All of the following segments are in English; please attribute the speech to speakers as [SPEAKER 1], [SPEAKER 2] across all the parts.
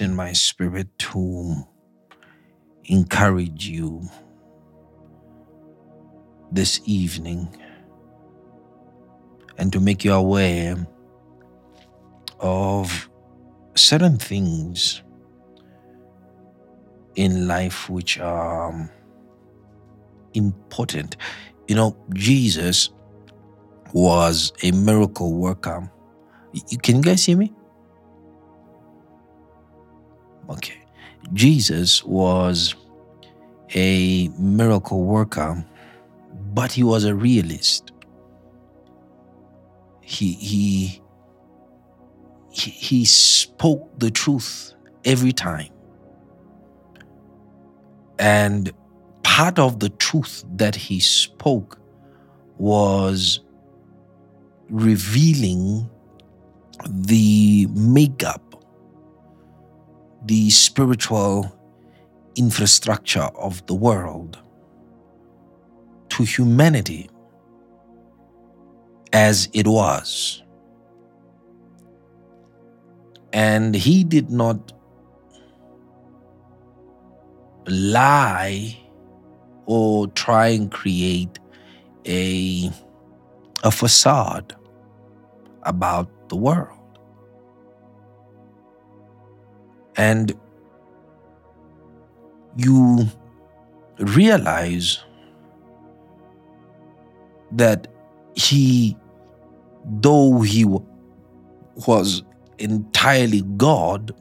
[SPEAKER 1] in my spirit to encourage you this evening and to make you aware of certain things in life which are um, important. You know, Jesus was a miracle worker. Y- Can you guys hear me? Okay. Jesus was a miracle worker, but he was a realist. He he he, spoke the truth every time. And part of the truth that he spoke was revealing the makeup, the spiritual infrastructure of the world to humanity as it was. And he did not lie or try and create a, a facade about the world. And you realize that he, though he wa- was entirely God,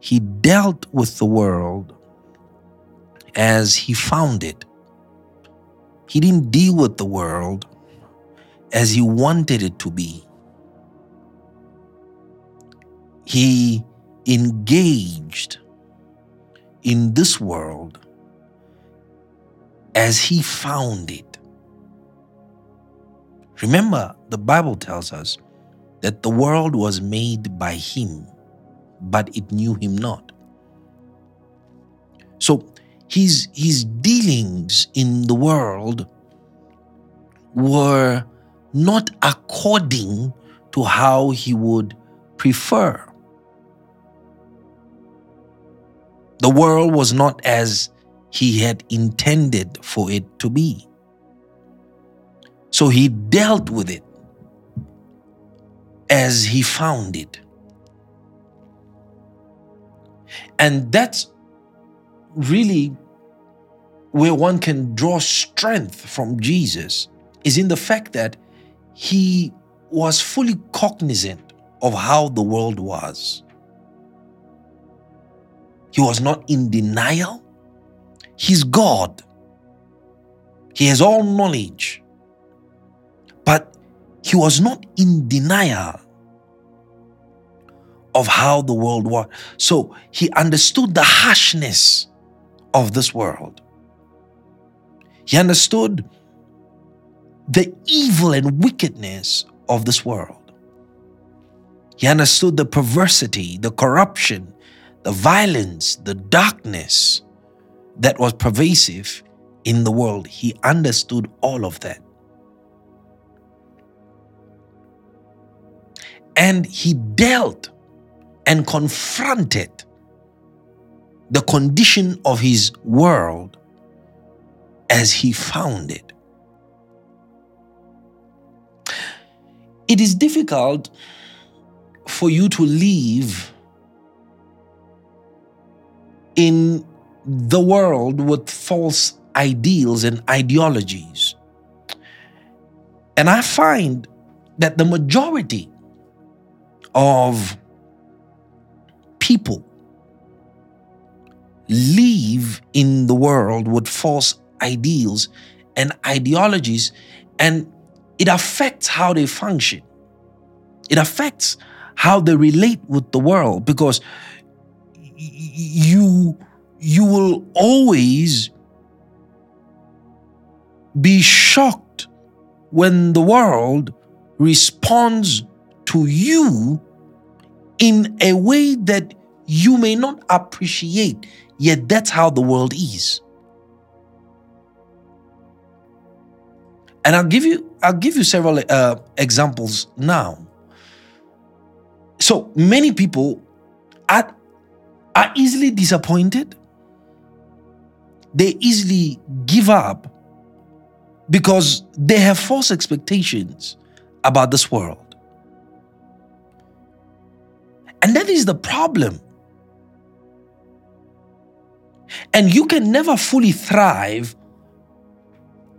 [SPEAKER 1] he dealt with the world as he found it. He didn't deal with the world as he wanted it to be. He engaged in this world as he found it. Remember, the Bible tells us that the world was made by him, but it knew him not. So his, his dealings in the world were not according to how he would prefer. The world was not as he had intended for it to be. So he dealt with it as he found it. And that's really where one can draw strength from Jesus is in the fact that he was fully cognizant of how the world was. He was not in denial. He's God. He has all knowledge. But he was not in denial of how the world was. So he understood the harshness of this world. He understood the evil and wickedness of this world. He understood the perversity, the corruption, the violence, the darkness that was pervasive in the world. He understood all of that. And he dealt and confronted the condition of his world as he found it. It is difficult for you to live in the world with false ideals and ideologies. And I find that the majority of people live in the world with false ideals and ideologies, and it affects how they function. It affects how they relate with the world because you you will always be shocked when the world responds to you in a way that you may not appreciate, yet that's how the world is. And I'll give you I'll give you several uh, examples now. So many people are, are easily disappointed. They easily give up because they have false expectations about this world. And that is the problem. And you can never fully thrive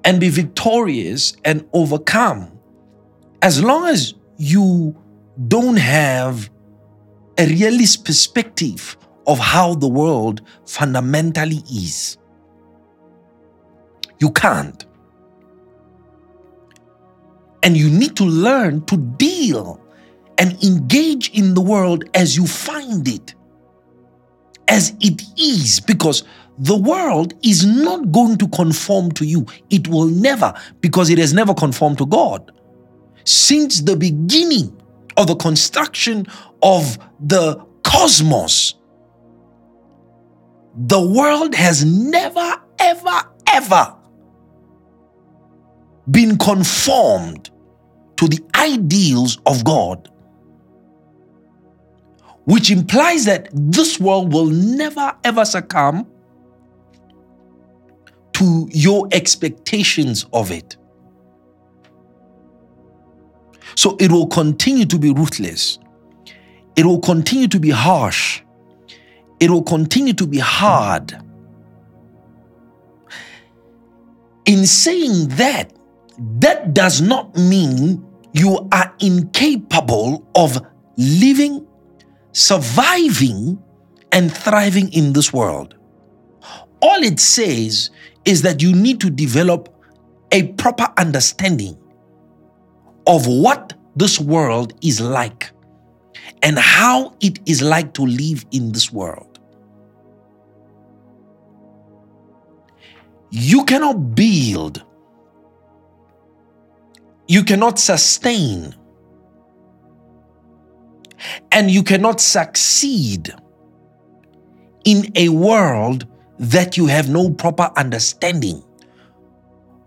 [SPEAKER 1] and be victorious and overcome as long as you don't have a realist perspective of how the world fundamentally is. You can't. And you need to learn to deal and engage in the world as you find it, as it is, because the world is not going to conform to you. It will never, because it has never conformed to God. Since the beginning of the construction of the cosmos, the world has never, ever, ever been conformed to the ideals of God, which implies that this world will never ever succumb to your expectations of it. So it will continue to be ruthless. It will continue to be harsh. It will continue to be hard. In saying that, that does not mean you are incapable of living, surviving, and thriving in this world. All it says is that you need to develop a proper understanding of what this world is like and how it is like to live in this world. You cannot build you cannot sustain and you cannot succeed in a world that you have no proper understanding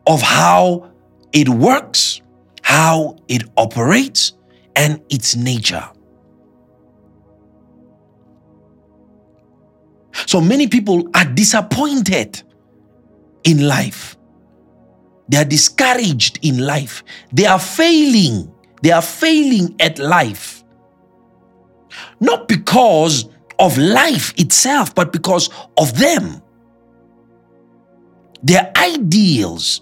[SPEAKER 1] of how it works, how it operates, and its nature. So many people are disappointed in life they are discouraged in life. They are failing. They are failing at life. Not because of life itself, but because of them. Their ideals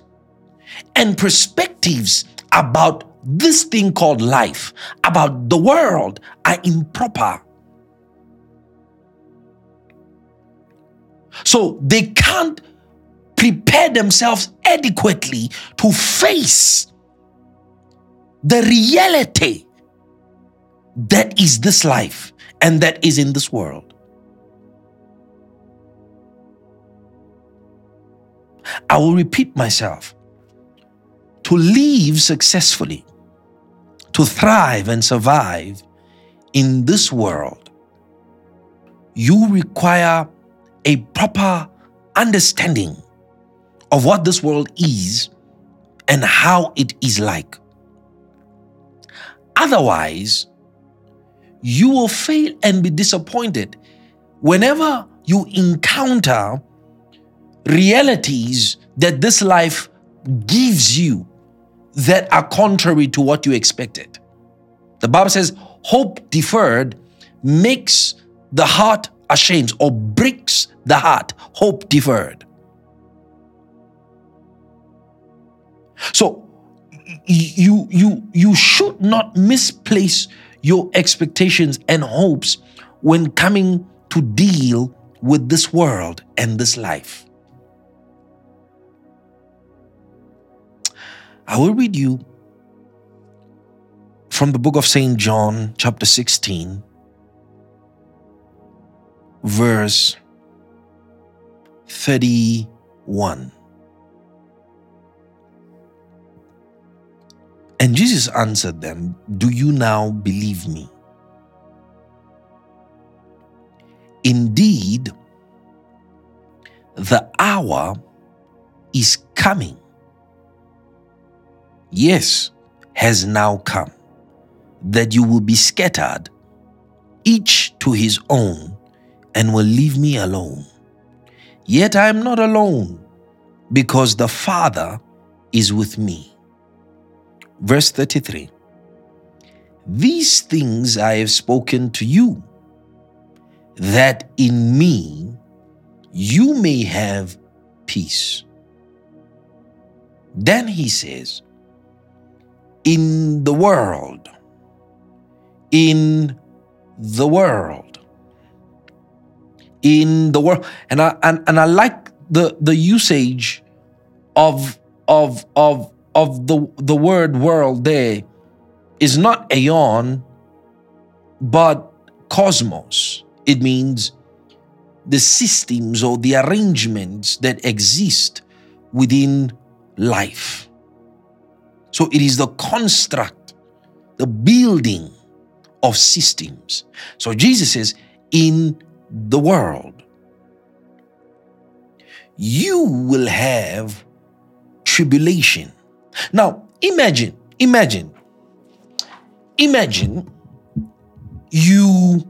[SPEAKER 1] and perspectives about this thing called life, about the world, are improper. So they can't prepare themselves adequately to face the reality that is this life and that is in this world. I will repeat myself to live successfully, to thrive and survive in this world, you require a proper understanding of what this world is and how it is like. Otherwise, you will fail and be disappointed whenever you encounter realities that this life gives you that are contrary to what you expected. The Bible says, hope deferred makes the heart ashamed or breaks the heart. Hope deferred. So you you you should not misplace your expectations and hopes when coming to deal with this world and this life. I will read you from the book of St. John, chapter 16, verse 31. And Jesus answered them, Do you now believe me? Indeed, the hour is coming. Yes, has now come, that you will be scattered, each to his own, and will leave me alone. Yet I am not alone, because the Father is with me. Verse 33 These things I have spoken to you, that in me you may have peace. Then he says, In the world, in the world, in the world, and I and, and I like the the usage of of of of the the word world there is not aeon, but cosmos. It means the systems or the arrangements that exist within life. So it is the construct, the building of systems. So Jesus says, in the world, you will have tribulation. Now, imagine, imagine, imagine you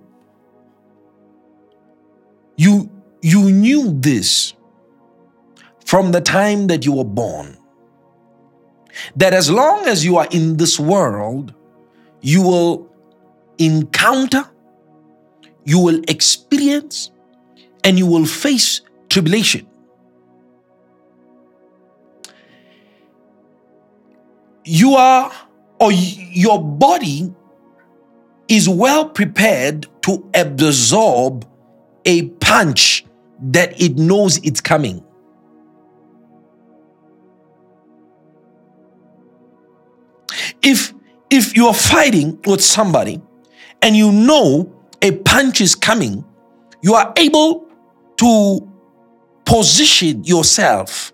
[SPEAKER 1] you you knew this from the time that you were born that as long as you are in this world you will encounter you will experience and you will face tribulation you are or your body is well prepared to absorb a punch that it knows it's coming. If if you're fighting with somebody and you know a punch is coming, you are able to position yourself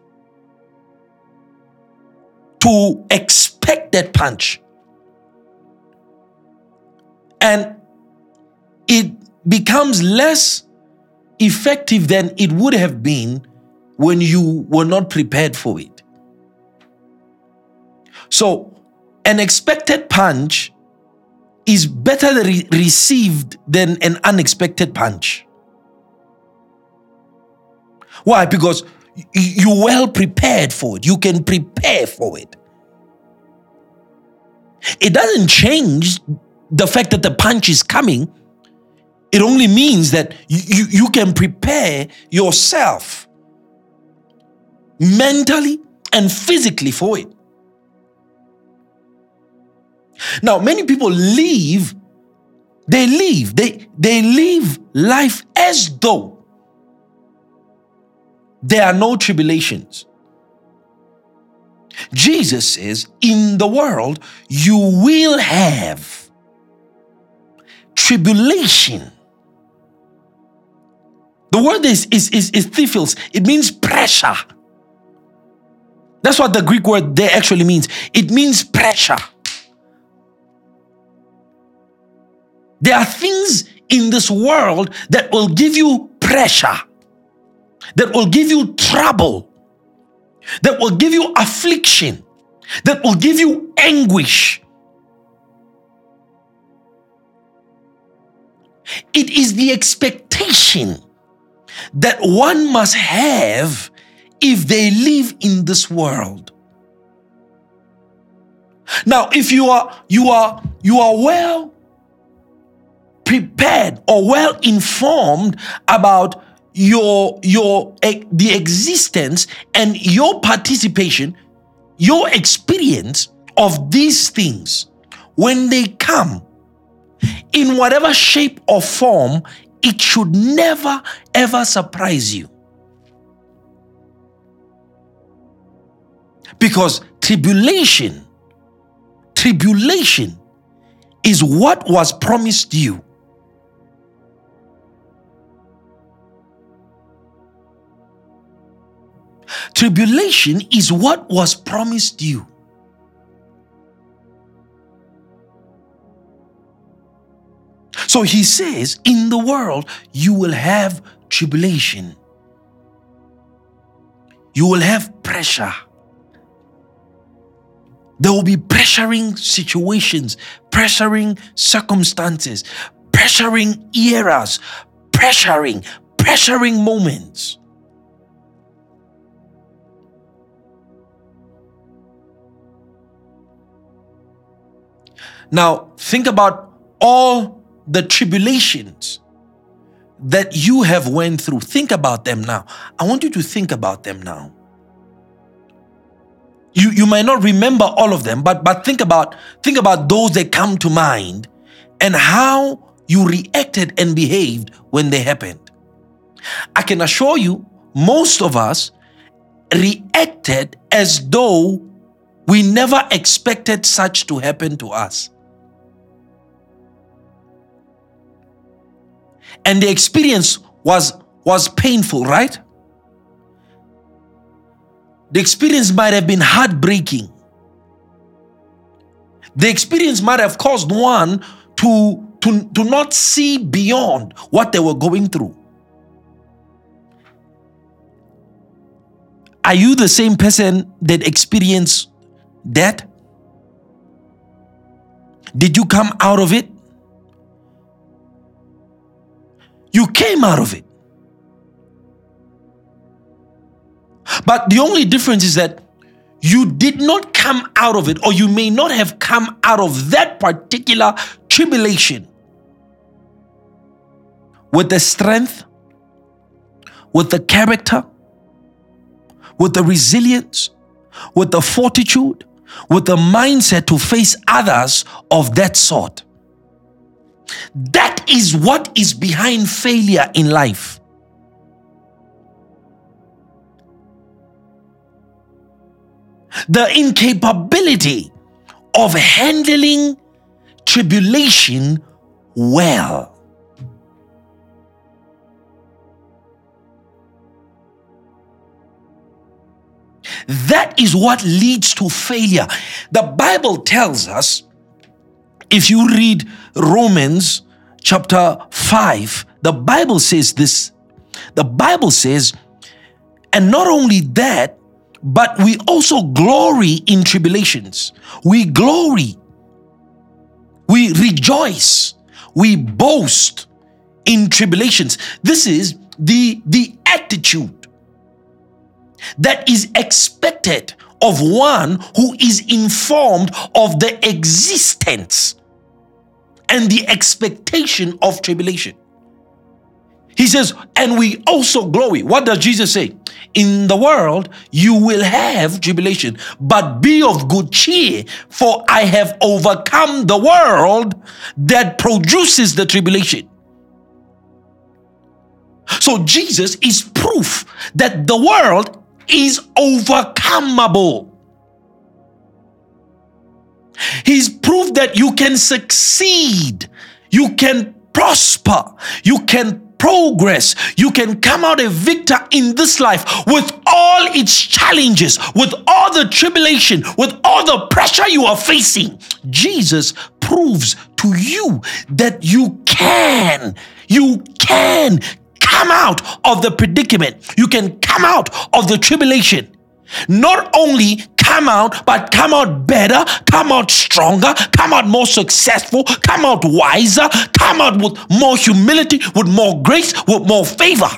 [SPEAKER 1] to expect that punch. And it becomes less effective than it would have been when you were not prepared for it. So, an expected punch is better re- received than an unexpected punch. Why? Because you're well prepared for it. You can prepare for it. It doesn't change the fact that the punch is coming it only means that you, you, you can prepare yourself mentally and physically for it. Now, many people leave, they leave, they, they live life as though there are no tribulations. Jesus says, In the world, you will have tribulation. The word is, is, is, is thlipsis. It means pressure. That's what the Greek word there actually means. It means pressure. There are things in this world that will give you pressure, that will give you trouble, that will give you affliction, that will give you anguish. It is the expectation that one must have if they live in this world. Now, if you are you are you are well prepared or well informed about your your the existence and your participation, your experience of these things when they come in whatever shape or form it should never ever surprise you. Because tribulation, tribulation is what was promised you. Tribulation is what was promised you. So he says, In the world, you will have tribulation, you will have pressure. There will be pressuring situations, pressuring circumstances, pressuring eras, pressuring, pressuring moments. Now, think about all the tribulations that you have went through. Think about them now. I want you to think about them now. You, you might not remember all of them, but, but think about think about those that come to mind and how you reacted and behaved when they happened. I can assure you, most of us reacted as though we never expected such to happen to us. And the experience was was painful right? The experience might have been heartbreaking. The experience might have caused one to to, to not see beyond what they were going through. Are you the same person that experienced death did you come out of it You came out of it. But the only difference is that you did not come out of it, or you may not have come out of that particular tribulation with the strength, with the character, with the resilience, with the fortitude, with the mindset to face others of that sort. That is what is behind failure in life. The incapability of handling tribulation well. That is what leads to failure. The Bible tells us if you read Romans chapter 5, the Bible says this. The Bible says, and not only that, but we also glory in tribulations. We glory. We rejoice. We boast in tribulations. This is the, the attitude that is expected of one who is informed of the existence and the expectation of tribulation. He says, and we also glory. What does Jesus say? In the world, you will have tribulation, but be of good cheer, for I have overcome the world that produces the tribulation. So Jesus is proof that the world is overcomable. He's proved that you can succeed, you can prosper, you can progress. You can come out a victor in this life with all its challenges, with all the tribulation, with all the pressure you are facing. Jesus proves to you that you can, you can come out of the predicament. You can come out of the tribulation. Not only come out, but come out better, come out stronger, come out more successful, come out wiser, come out with more humility, with more grace, with more favor.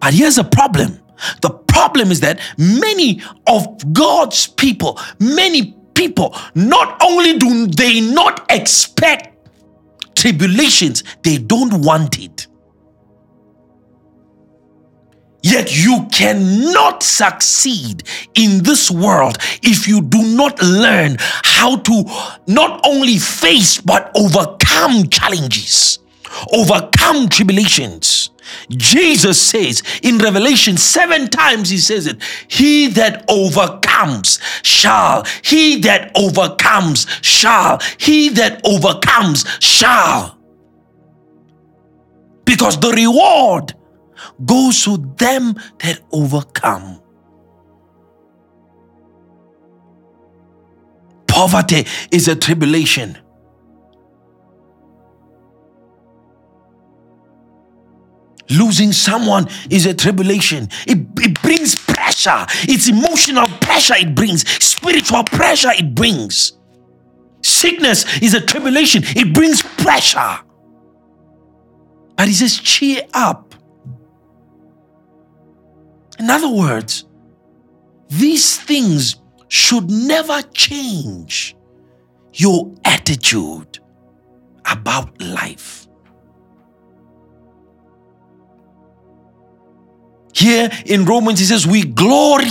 [SPEAKER 1] But here's a problem the problem is that many of God's people, many people, not only do they not expect tribulations, they don't want it. Yet you cannot succeed in this world if you do not learn how to not only face but overcome challenges, overcome tribulations. Jesus says in Revelation seven times, he says it, He that overcomes shall, he that overcomes shall, he that overcomes shall. Because the reward goes to them that overcome. Poverty is a tribulation. Losing someone is a tribulation. It, it brings pressure. It's emotional pressure it brings, spiritual pressure it brings. Sickness is a tribulation, it brings pressure. But he says, cheer up. In other words, these things should never change your attitude about life. Here in Romans, he says, We glory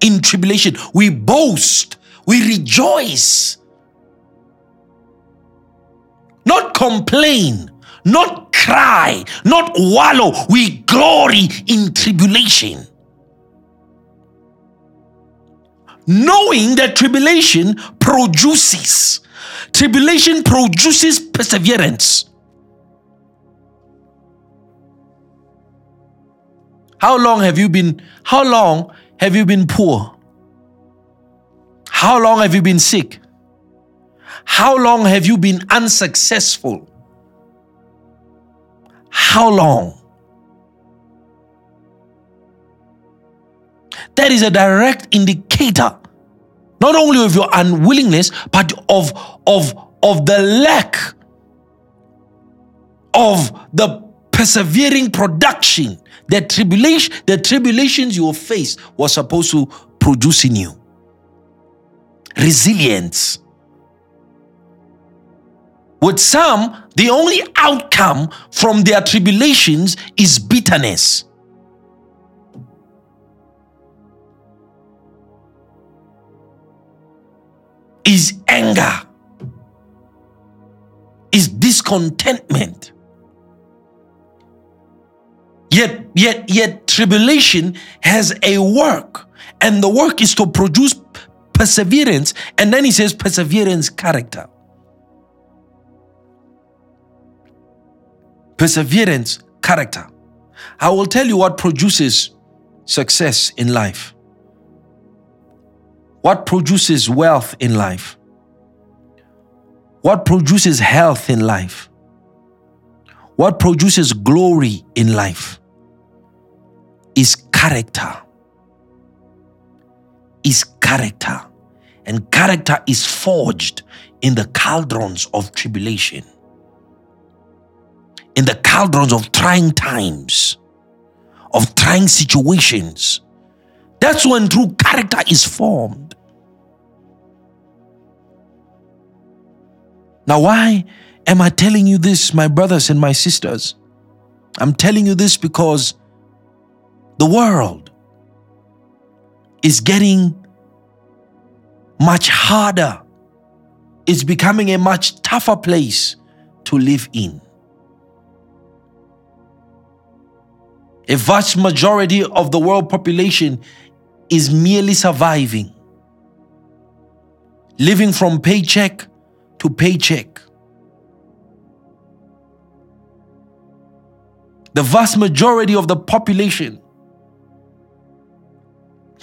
[SPEAKER 1] in tribulation, we boast, we rejoice. Not complain, not cry, not wallow. We glory in tribulation. Knowing that tribulation produces, tribulation produces perseverance. How long have you been, how long have you been poor? How long have you been sick? How long have you been unsuccessful? How long? That is a direct indicator not only of your unwillingness, but of, of, of the lack of the persevering production the tribulation the tribulations you face was supposed to produce in you resilience with some, the only outcome from their tribulations is bitterness. Is anger, is discontentment. Yet, yet, yet, tribulation has a work, and the work is to produce perseverance. And then he says, perseverance, character. perseverance, character. I will tell you what produces success in life, what produces wealth in life, what produces health in life, what produces glory in life is character. Is character. And character is forged in the cauldrons of tribulation in the cauldrons of trying times, of trying situations. That's when true character is formed. Now, why am I telling you this, my brothers and my sisters? I'm telling you this because the world is getting much harder. It's becoming a much tougher place to live in. A vast majority of the world population is merely surviving, living from paycheck to paycheck. The vast majority of the population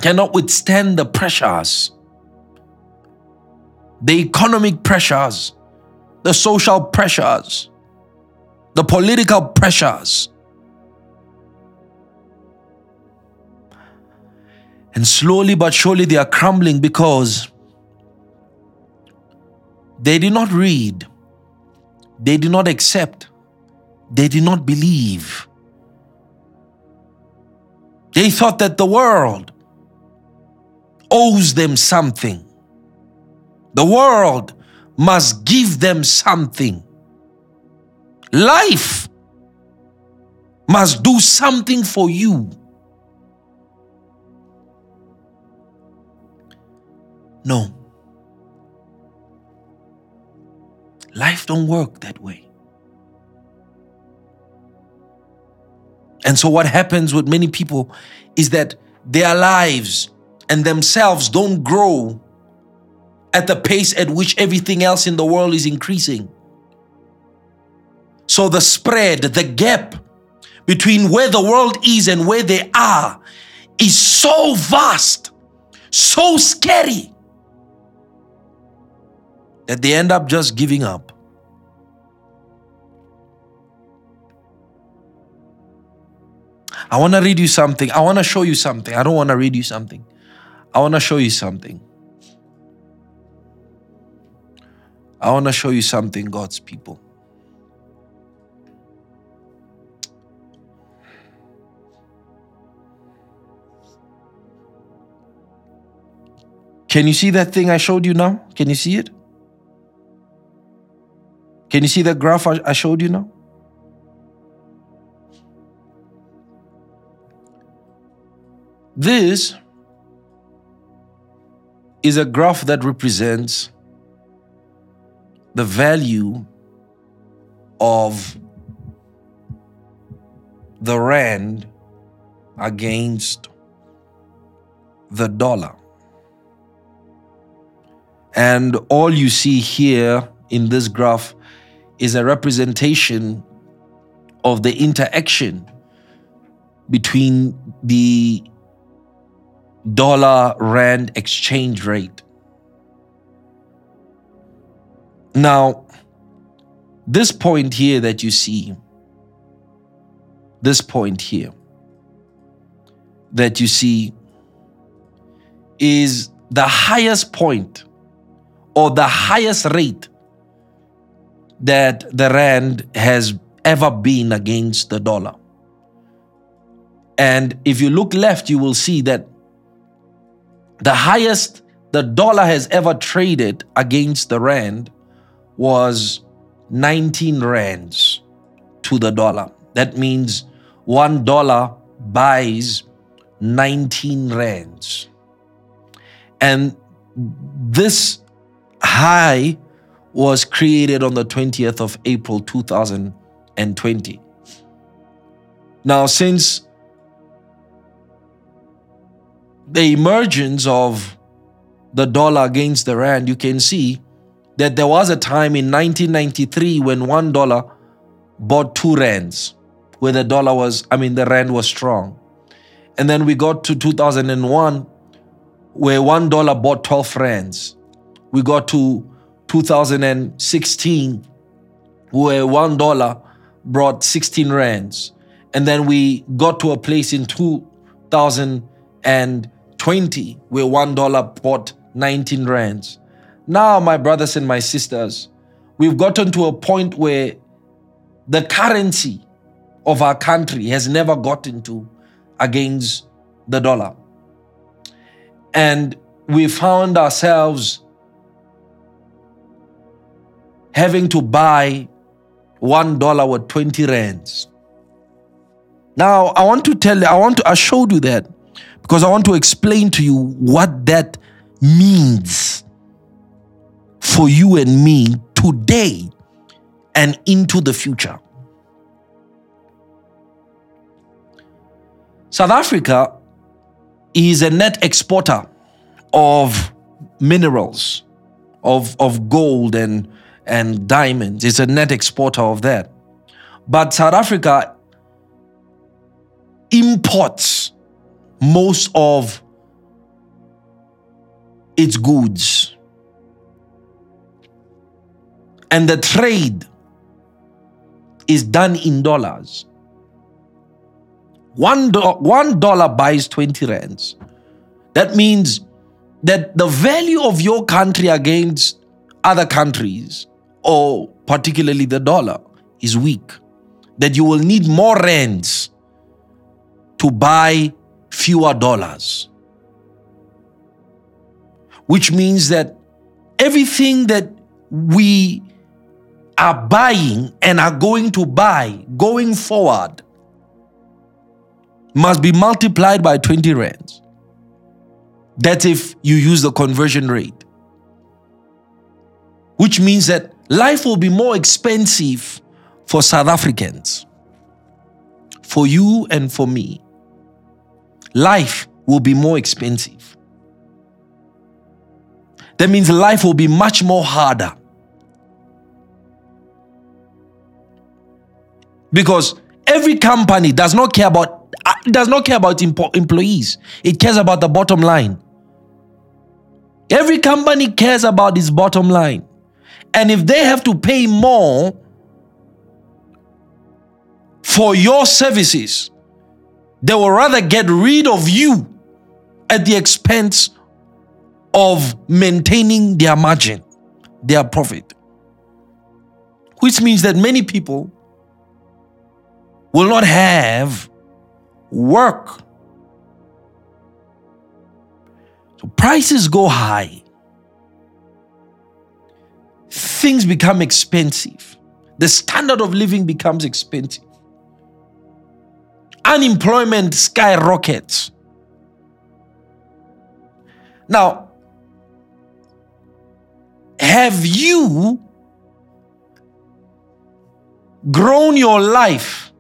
[SPEAKER 1] cannot withstand the pressures, the economic pressures, the social pressures, the political pressures And slowly but surely they are crumbling because they did not read, they did not accept, they did not believe. They thought that the world owes them something. The world must give them something. Life must do something for you. No. Life don't work that way. And so what happens with many people is that their lives and themselves don't grow at the pace at which everything else in the world is increasing. So the spread, the gap between where the world is and where they are is so vast, so scary that they end up just giving up. I want to read you something. I want to show you something. I don't want to read you something. I want to show you something. I want to show you something, God's people. Can you see that thing I showed you now? Can you see it? Can you see that graph I, showed you now? This is a graph that represents the value of the rand against the dollar. And all you see here in this graph is a representation of the interaction between the dollar rand exchange rate. Now, this point here that you see, this point here that you see is the highest point or the highest rate that the rand has ever been against the dollar. And if you look left, you will see that the highest the dollar has ever traded against the rand was 19 rands to the dollar. That means one dollar buys 19 rands. And this high was created on the 20th of April 2020. Now, since the emergence of the dollar against the rand, you can see that there was a time in 1993 when one dollar bought two rands, where the dollar was, I mean, the rand was strong. And then we got to 2001, where one dollar bought 12 rands. We got to 2016, where one dollar brought 16 rands. And then we got to a place in 2020 where one dollar bought 19 rands. Now, my brothers and my sisters, we've gotten to a point where the currency of our country has never gotten to against the dollar. And we found ourselves having to buy one dollar with 20 rands. Now, I want to tell you, I want to, I showed you that because I want to explain to you what that means for you and me today and into the future. South Africa is a net exporter of minerals, of, of gold and, and diamonds. It's a net exporter of that. But South Africa imports most of its goods. And the trade is done in dollars. One, do- one dollar buys 20 rands. That means that the value of your country against other countries, or particularly the dollar, is weak. That you will need more rands to buy fewer dollars. Which means that everything that we are buying and are going to buy going forward must be multiplied by 20 rands. That's if you use the conversion rate. Which means that life will be more expensive for South Africans, for you and for me. Life will be more expensive. That means life will be much more harder. Because every company does not care about uh, does not care about employees. It cares about the bottom line. Every company cares about its bottom line. And if they have to pay more for your services, they will rather get rid of you at the expense of maintaining their margin, their profit. which means that many people will not have work. So prices go high. Things become expensive. The standard of living becomes expensive. Unemployment skyrockets. Now, have you grown your life,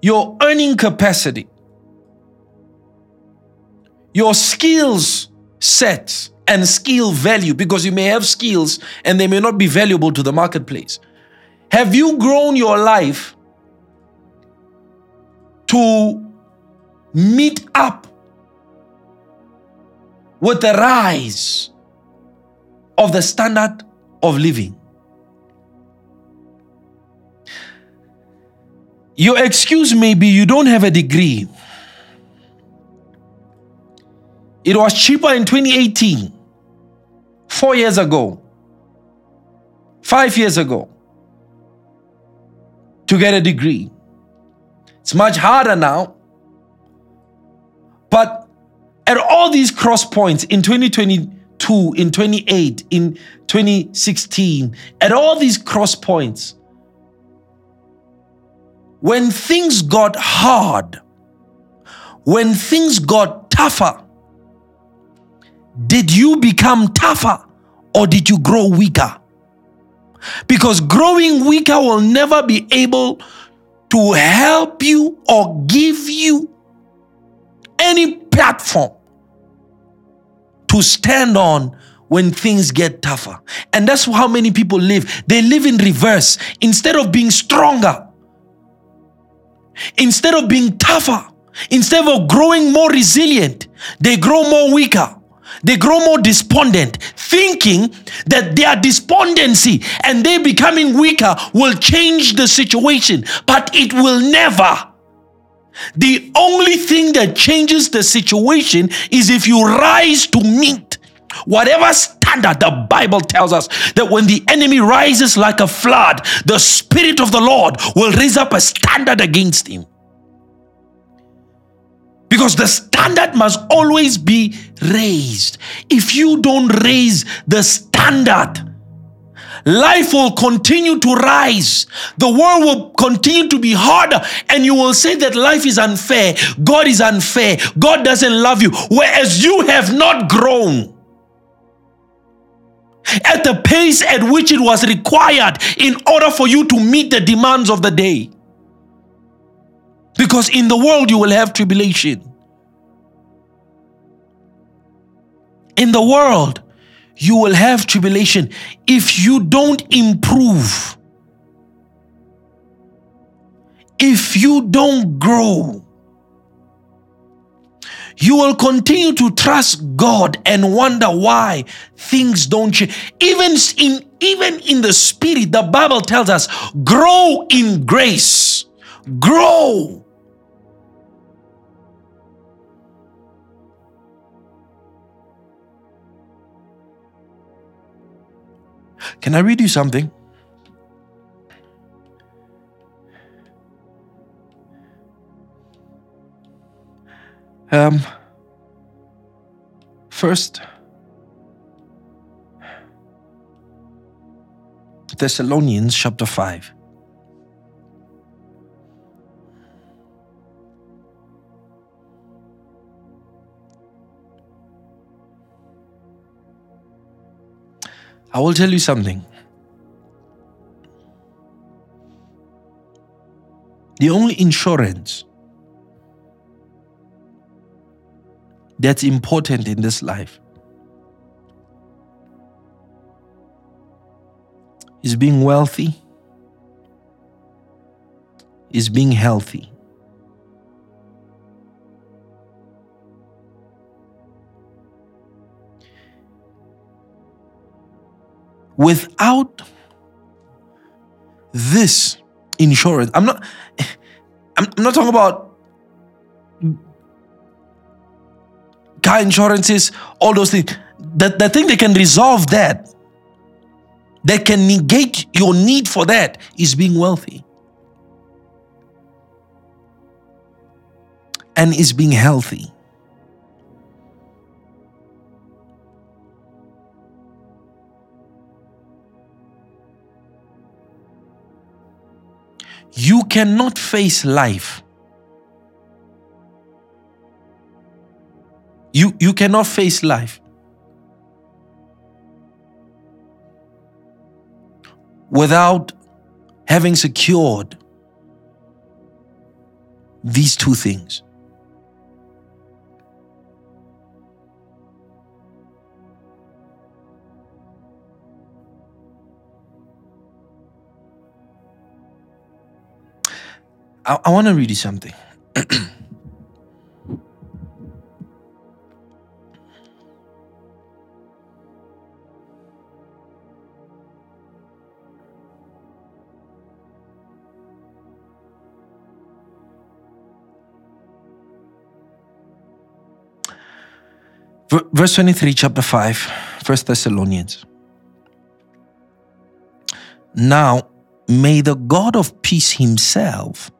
[SPEAKER 1] your earning capacity, your skills set and skill value, because you may have skills and they may not be valuable to the marketplace. Have you grown your life to meet up with the rise of the standard of living? Your excuse may be you don't have a degree. It was cheaper in 2018, four years ago, five years ago, to get a degree. It's much harder now. But at all these cross points in 2022, in 28, in 2016, at all these cross points, when things got hard, when things got tougher, did you become tougher or did you grow weaker? Because growing weaker will never be able to help you or give you any platform to stand on when things get tougher. And that's how many people live. They live in reverse. Instead of being stronger, Instead of being tougher, instead of growing more resilient, they grow more weaker. They grow more despondent, thinking that their despondency and they becoming weaker will change the situation, but it will never. The only thing that changes the situation is if you rise to meet whatever standard the Bible tells us that when the enemy rises like a flood, the Spirit of the Lord will raise up a standard against him. Because the standard must always be raised. If you don't raise the standard, life will continue to rise. The world will continue to be harder, and you will say that life is unfair. God is unfair. God doesn't love you. Whereas you have not grown at the pace at which it was required in order for you to meet the demands of the day. Because in the world you will have tribulation. In the world you will have tribulation if you don't improve. If you don't grow you will continue to trust God and wonder why things don't change. Even in even in the spirit, the Bible tells us, grow in grace. Grow. Can I read you something? Um, first, Thessalonians chapter 5. I will tell you something. The only insurance that's important in this life is being wealthy, is being healthy. Without this insurance, I'm not I'm not talking about car insurances, all those things. The, the thing they can resolve that. that can negate your need for that is being wealthy and is being healthy. You cannot face life. You, you cannot face life without having secured these two things. I, I want to read you something. Verse 23, chapter 5, First Thessalonians. Now, may the God of peace himself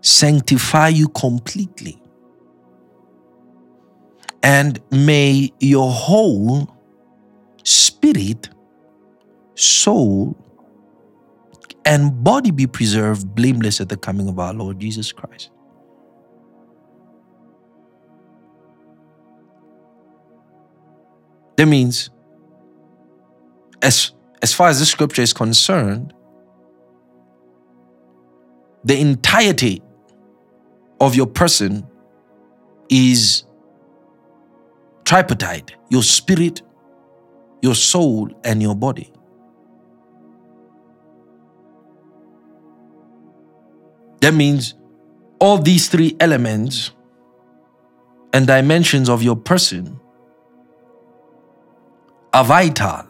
[SPEAKER 1] sanctify you completely. And may your whole spirit, soul, and body be preserved blameless at the coming of our Lord Jesus Christ. That means, as, as far as this scripture is concerned, the entirety of your person is tripartite your spirit, your soul, and your body. That means all these three elements and dimensions of your person are vital.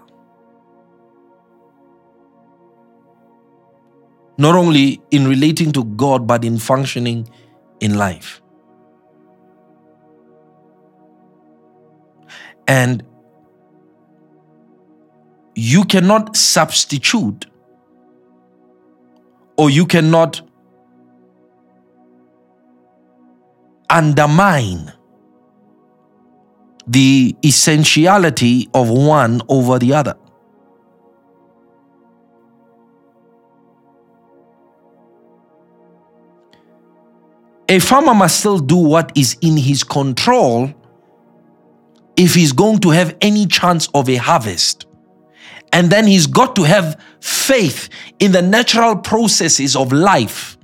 [SPEAKER 1] Not only in relating to God, but in functioning in life. And you cannot substitute or you cannot undermine the essentiality of one over the other. A farmer must still do what is in his control if he's going to have any chance of a harvest. And then he's got to have faith in the natural processes of life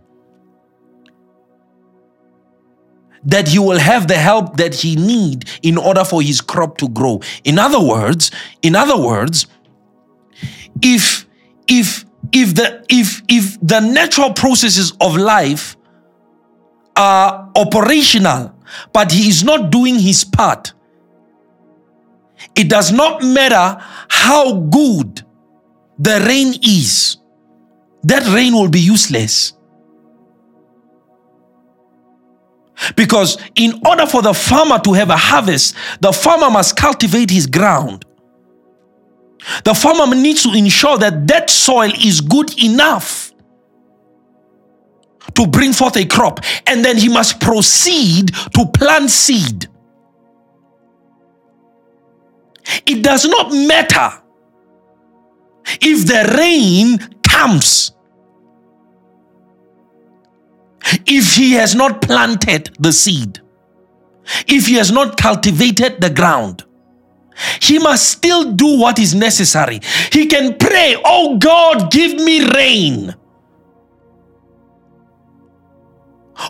[SPEAKER 1] that he will have the help that he need in order for his crop to grow. In other words, in other words, if if if the if if the natural processes of life are operational, but he is not doing his part. It does not matter how good the rain is, that rain will be useless. Because in order for the farmer to have a harvest, the farmer must cultivate his ground. The farmer needs to ensure that that soil is good enough to bring forth a crop, and then he must proceed to plant seed. It does not matter if the rain comes if he has not planted the seed, if he has not cultivated the ground. He must still do what is necessary. He can pray, Oh God, give me rain.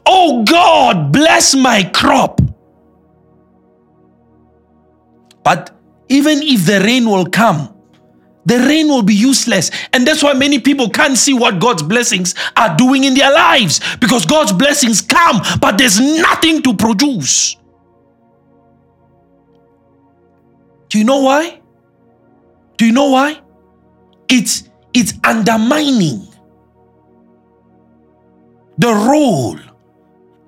[SPEAKER 1] Oh God, bless my crop. But even if the rain will come, the rain will be useless. And that's why many people can't see what God's blessings are doing in their lives because God's blessings come, but there's nothing to produce. Do you know why? Do you know why? It's it's undermining the role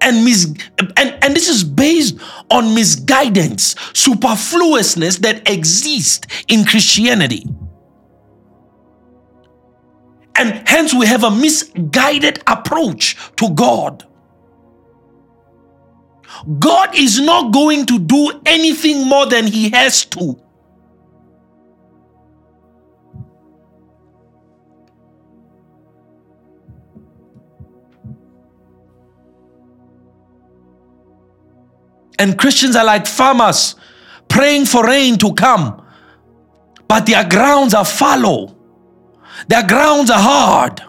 [SPEAKER 1] and mis and, and this is based on misguidance, superfluousness that exists in Christianity. And hence we have a misguided approach to God. God is not going to do anything more than He has to. And Christians are like farmers praying for rain to come, but their grounds are fallow, their grounds are hard,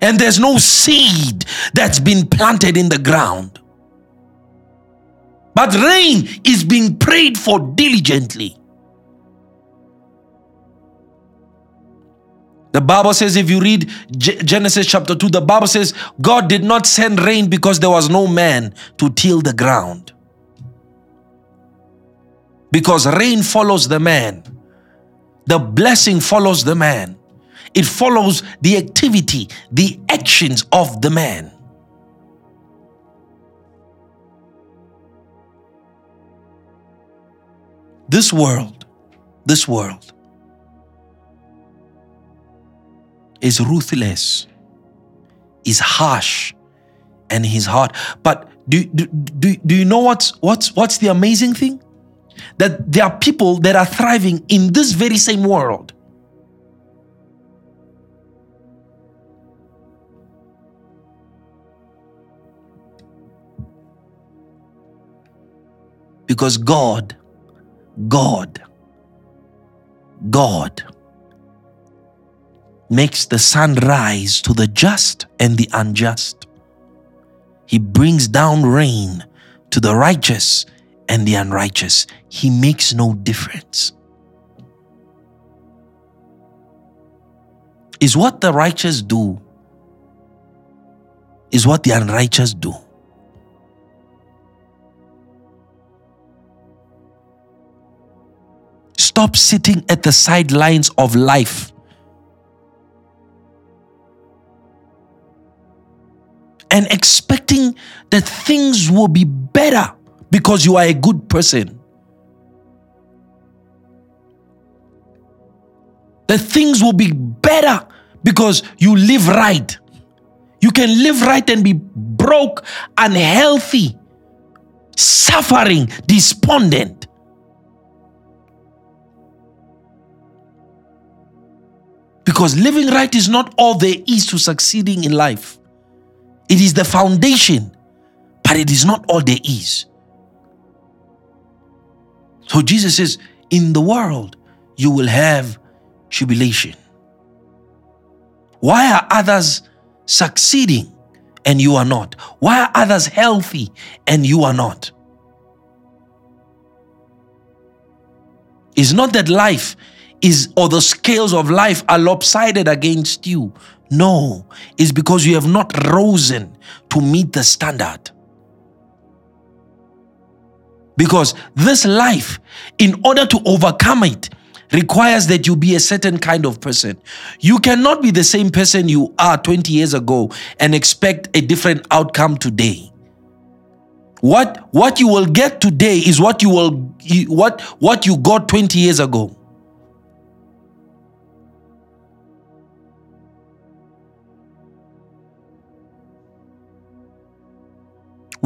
[SPEAKER 1] and there's no seed that's been planted in the ground. But rain is being prayed for diligently. The Bible says, if you read Genesis chapter 2, the Bible says, God did not send rain because there was no man to till the ground. Because rain follows the man, the blessing follows the man, it follows the activity, the actions of the man. This world, this world is ruthless, is harsh, and his heart. But do, do, do, do you know what's, what's, what's the amazing thing? That there are people that are thriving in this very same world. Because God God, God makes the sun rise to the just and the unjust. He brings down rain to the righteous and the unrighteous. He makes no difference. Is what the righteous do, is what the unrighteous do. Stop sitting at the sidelines of life. And expecting that things will be better because you are a good person. That things will be better because you live right. You can live right and be broke, unhealthy, suffering, despondent. Because living right is not all there is to succeeding in life. It is the foundation, but it is not all there is. So Jesus says, In the world, you will have tribulation. Why are others succeeding and you are not? Why are others healthy and you are not? It's not that life is or the scales of life are lopsided against you. No, it's because you have not risen to meet the standard. Because this life, in order to overcome it, requires that you be a certain kind of person. You cannot be the same person you are 20 years ago and expect a different outcome today. What what you will get today is what you will what what you got 20 years ago.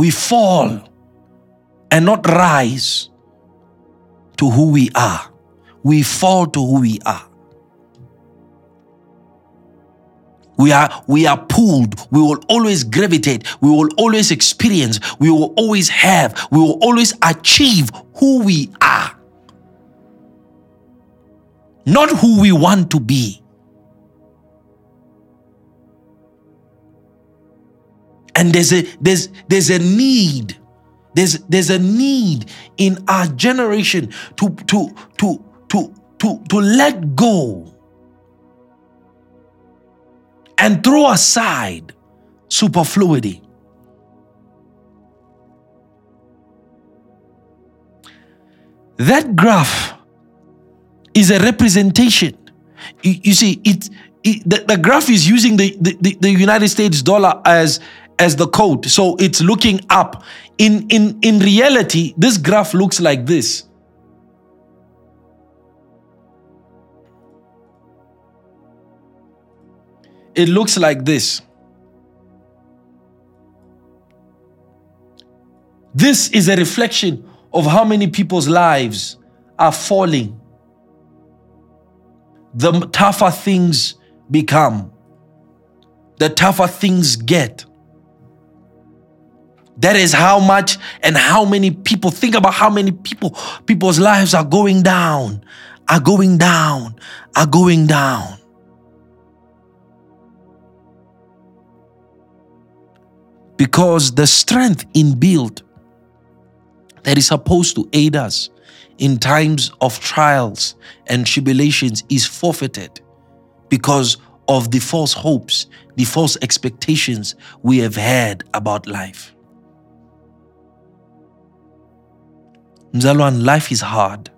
[SPEAKER 1] we fall and not rise to who we are. We fall to who we are. We are, we are pulled. We will always gravitate. We will always experience. We will always have. We will always achieve who we are. Not who we want to be. And there's a there's there's a need. There's there's a need in our generation to to to to to to let go and throw aside superfluity. That graph is a representation. You, you see, it, it the, the, graph is using the, the, the United States dollar as as the code. So it's looking up. In, in, in reality, this graph looks like this. it looks like this. This is a reflection of how many people's lives are falling. The tougher things become, the tougher things get. That is how much and how many people think about how many people people's lives are going down, are going down, are going down. Because the strength inbuilt that is supposed to aid us in times of trials and tribulations is forfeited because of the false hopes, the false expectations we have had about life. Mzalwan, life is hard.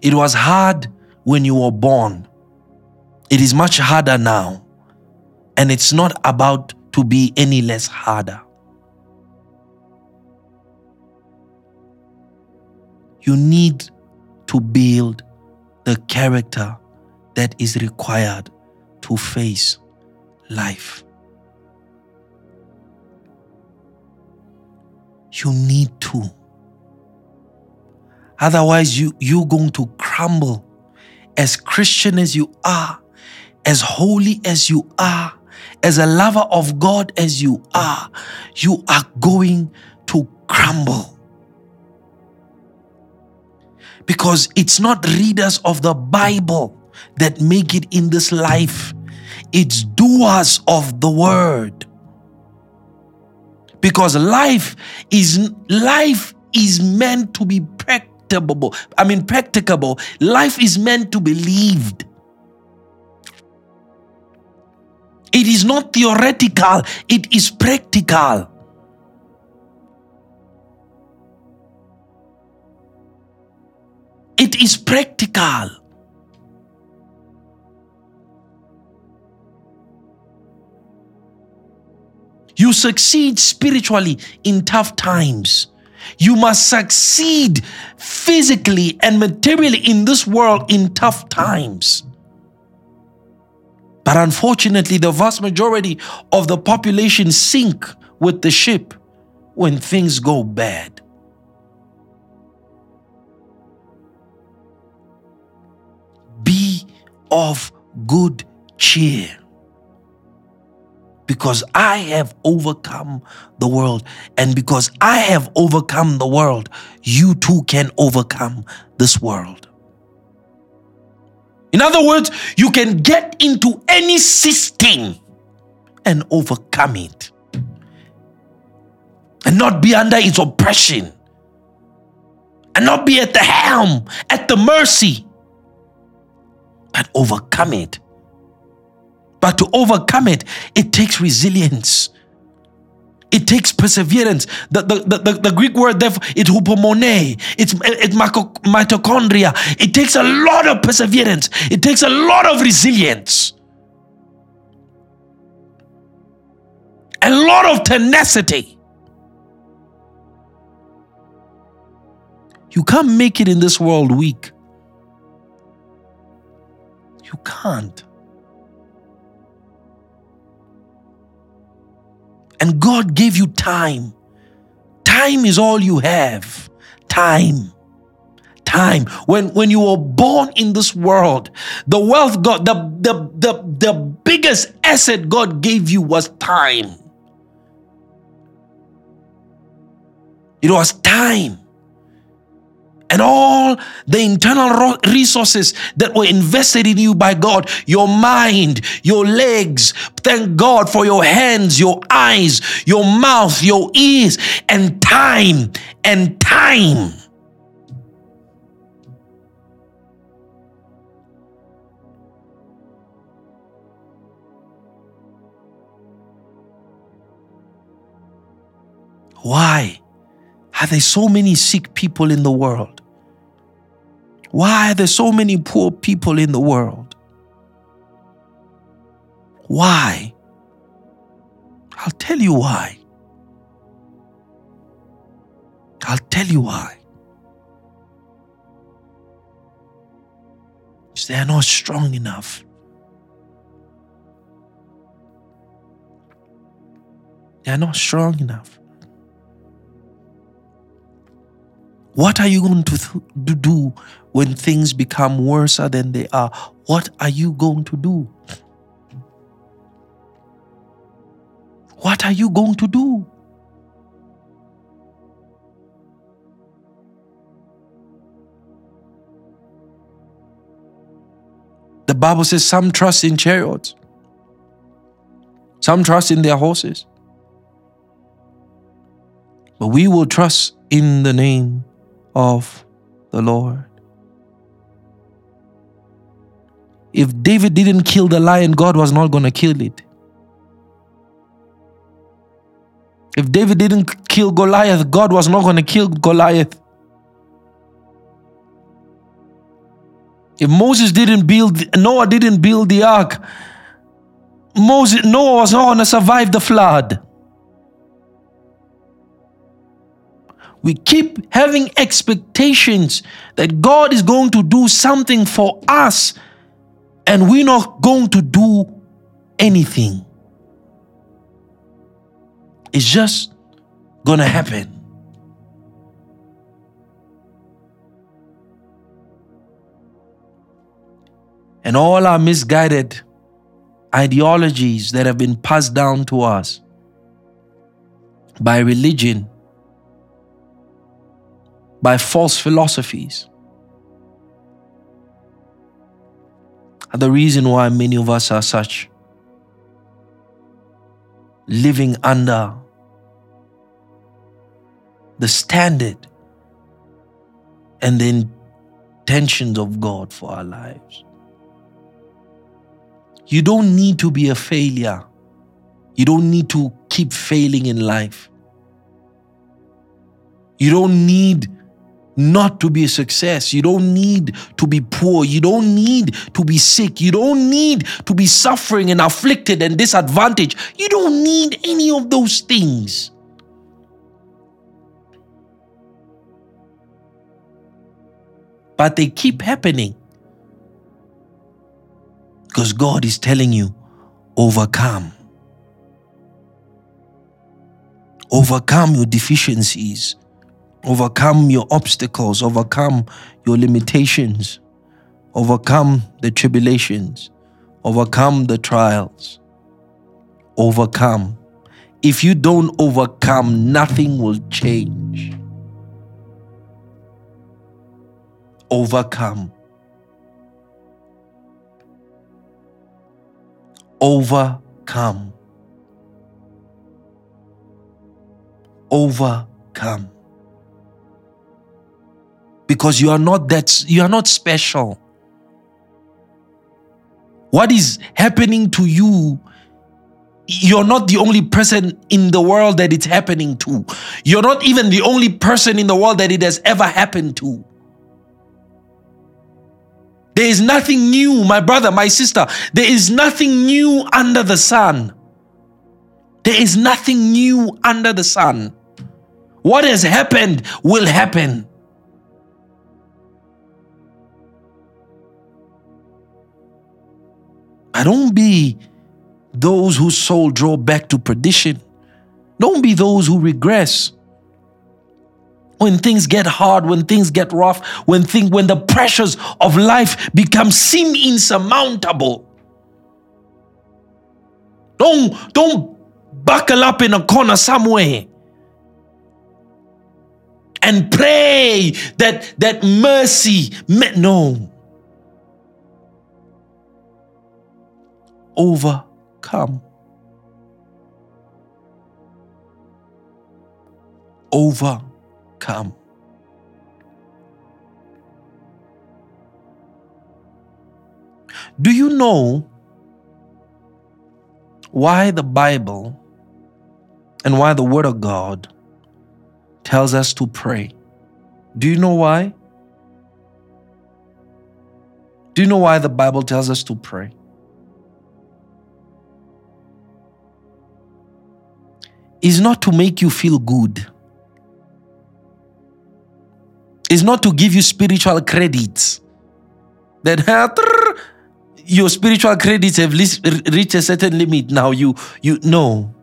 [SPEAKER 1] It was hard when you were born. It is much harder now. And it's not about to be any less harder. You need to build the character that is required to face life. You need to. Otherwise, you, you're going to crumble. As Christian as you are, as holy as you are, as a lover of God as you are, you are going to crumble. Because it's not readers of the Bible that make it in this life, it's doers of the word because life is life is meant to be practicable. I mean practicable. Life is meant to be lived. It is not theoretical. It is practical. It is practical You succeed spiritually in tough times. You must succeed physically and materially in this world in tough times. But unfortunately, the vast majority of the population sink with the ship when things go bad. Be of good cheer because I have overcome the world. And because I have overcome the world, you too can overcome this world. In other words, you can get into any system and overcome it and not be under its oppression and not be at the helm, at the mercy, but overcome it but to overcome it, it takes resilience. It takes perseverance. The, the, the, the, Greek word, therefore, it's hupomone. It's, it's makrothumia. It takes a lot of perseverance. It takes a lot of resilience. A lot of tenacity. You can't make it in this world weak. You can't. And God gave you time. Time is all you have. Time. Time. When, when you were born in this world, the wealth God, the, the, the, the biggest asset God gave you was time. It was time and all the internal resources that were invested in you by God your mind, your legs. Thank God for your hands, your eyes, your mouth, your ears, and time and time. Why are there so many sick people in the world? Why are there so many poor people in the world? Why? I'll tell you why. I'll tell you why. They are not strong enough. They are not strong enough. What are you going to, th- do when things become worse than they are? What are you going to do? What are you going to do? The Bible says some trust in chariots, some trust in their horses. But we will trust in the name of the Lord. If David didn't kill the lion, God was not going to kill it. If David didn't kill Goliath, God was not going to kill Goliath. If Moses didn't build, Noah didn't build the ark, Moses, Noah was not going to survive the flood. We keep having expectations that God is going to do something for us, and we're not going to do anything. It's just going to happen. And all our misguided ideologies that have been passed down to us by religion, by false philosophies, are the reason why many of us are such living under the standard and the intentions of God for our lives. You don't need to be a failure. You don't need to keep failing in life. You don't need not to be a success. You don't need to be poor. You don't need to be sick. You don't need to be suffering and afflicted and disadvantaged. You don't need any of those things. but they keep happening. Because God is telling you, overcome. Overcome your deficiencies, overcome your obstacles, overcome your limitations, overcome the tribulations, overcome the trials. Overcome. If you don't overcome, nothing will change. overcome. Overcome. Overcome. Because you are not that, you are not special. What is happening to you you're not the only person in the world that it's happening to. You're not even the only person in the world that it has ever happened to. There is nothing new, my brother, my sister. There is nothing new under the sun. There is nothing new under the sun. What has happened will happen. But don't be those whose soul draw back to perdition. Don't be those who regress when things get hard, when things get rough, when thing, when the pressures of life become seem insurmountable. Don't don't buckle up in a corner somewhere and pray that that mercy met no overcome Overcome. Do you know why the Bible and why the Word of God tells us to pray? Do you know why? Do you know why the Bible tells us to pray? Is not to make you feel good. Is not to give you spiritual credits. That ah, your spiritual credits have reached a certain limit. Now you you know.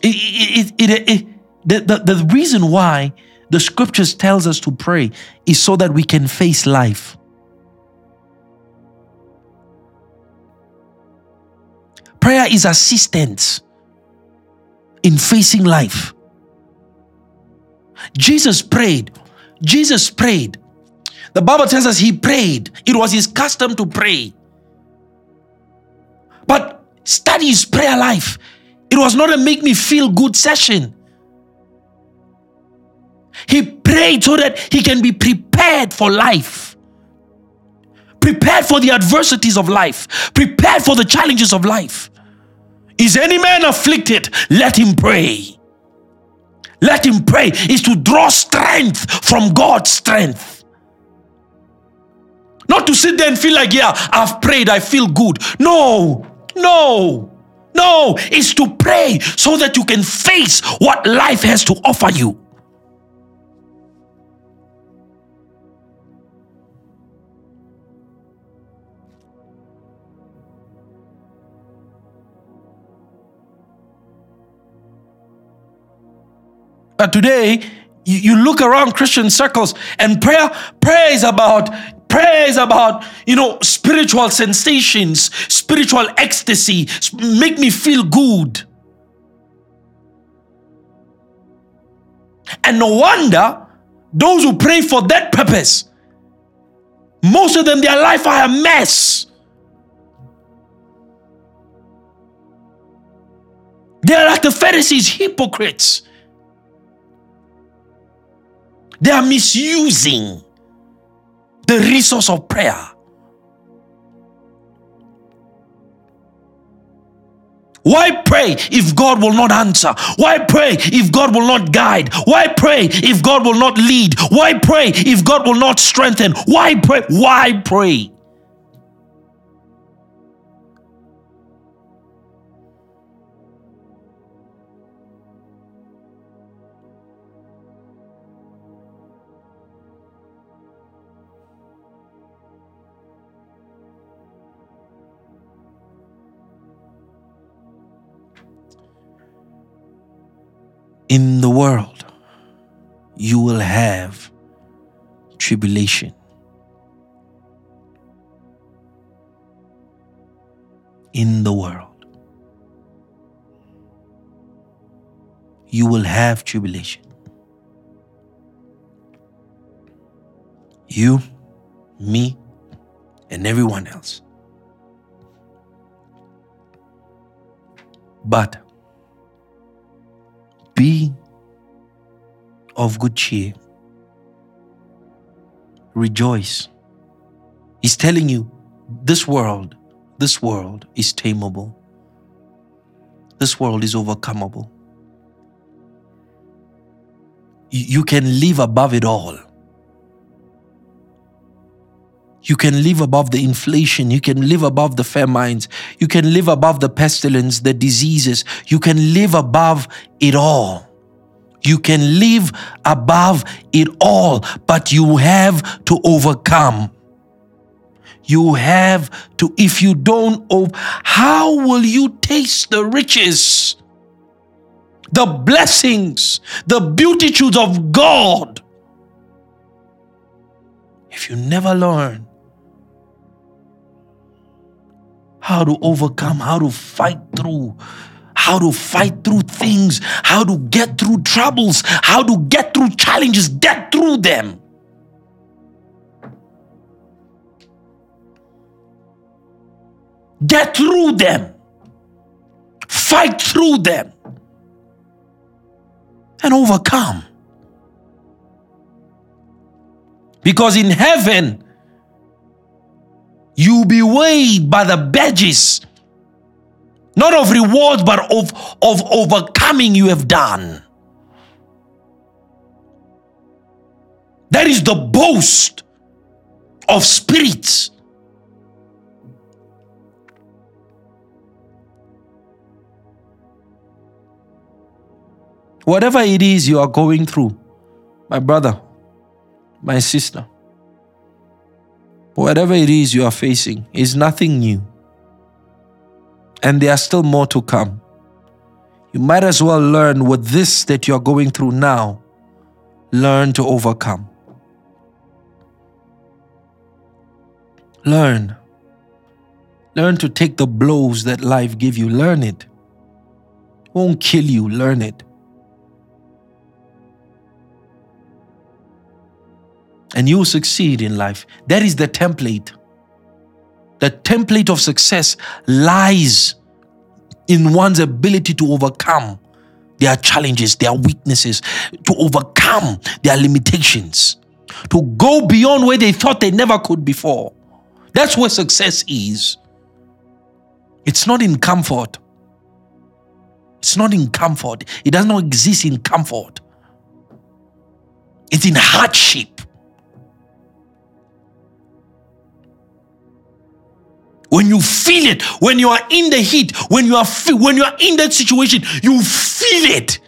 [SPEAKER 1] It, it, it, it the, the, the reason why the scriptures tells us to pray is so that we can face life prayer is assistance in facing life jesus prayed jesus prayed the Bible tells us he prayed. It was his custom to pray. But study his prayer life. It was not a make me feel good session. He prayed so that he can be prepared for life, prepared for the adversities of life, prepared for the challenges of life. Is any man afflicted? Let him pray. Let him pray is to draw strength from God's strength. Not to sit there and feel like, yeah, I've prayed, I feel good. No, no, no. It's to pray so that you can face what life has to offer you. But today, you, you look around Christian circles and prayer, prayer is about Prayer is about, you know, spiritual sensations, spiritual ecstasy, make me feel good. And no wonder those who pray for that purpose, most of them, their life are a mess. They're like the Pharisees, hypocrites. They are misusing the resource of prayer. Why pray if God will not answer? Why pray if God will not guide? Why pray if God will not lead? Why pray if God will not strengthen? Why pray? Why pray? In the world you will have tribulation. In the world, you will have tribulation. You, me, and everyone else. But be of good cheer. Rejoice. He's telling you this world, this world is tameable. This world is overcomable. You can live above it all. You can live above the inflation. You can live above the famines. You can live above the pestilence, the diseases. You can live above it all. You can live above it all, but you have to overcome. You have to, if you don't, how will you taste the riches, the blessings, the beatitudes of God? If you never learn how to overcome, how to fight through, how to fight through things, how to get through troubles, how to get through challenges, get through them. Get through them. Fight through them. And overcome. Because in heaven, You'll be weighed by the badges, not of rewards, but of, of overcoming you have done. That is the boast of spirits. Whatever it is you are going through, my brother, my sister, whatever it is you are facing is nothing new. And there are still more to come. You might as well learn with this that you're going through now. Learn to overcome. Learn. Learn to take the blows that life give you. Learn it. Won't kill you. Learn it. And you will succeed in life. That is the template. The template of success lies in one's ability to overcome their challenges, their weaknesses, to overcome their limitations, to go beyond where they thought they never could before. That's where success is. It's not in comfort. It's not in comfort. It does not exist in comfort. It's in hardship. When you feel it, when you are in the heat, when you are when you are in that situation, you feel it.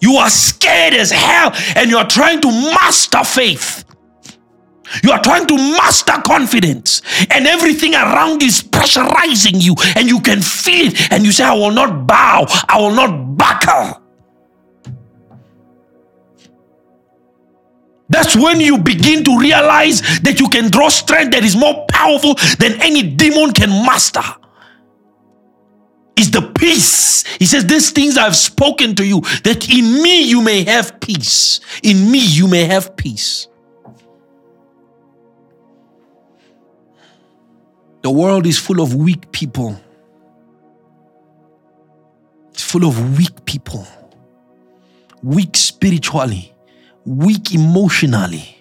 [SPEAKER 1] You are scared as hell and you are trying to master faith. You are trying to master confidence, and everything around is pressurizing you, and you can feel it. And you say, I will not bow, I will not buckle. That's when you begin to realize that you can draw strength that is more powerful than any demon can master. Is the peace. He says, These things I've spoken to you, that in me you may have peace. In me you may have peace. The world is full of weak people. It's full of weak people, weak spiritually, weak emotionally,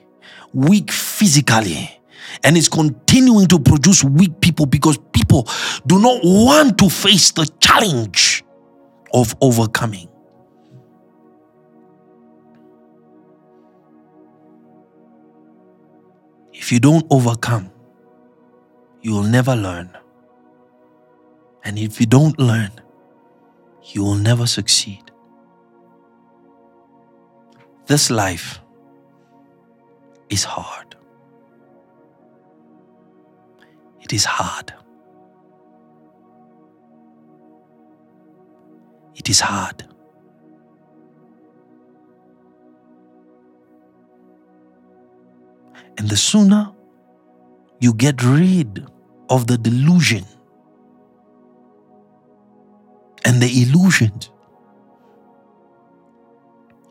[SPEAKER 1] weak physically. And it's continuing to produce weak people because people do not want to face the challenge of overcoming. If you don't overcome, you will never learn. And if you don't learn, you will never succeed. This life is hard. It is hard. It is hard. And the sooner you get rid of the delusion and the illusions,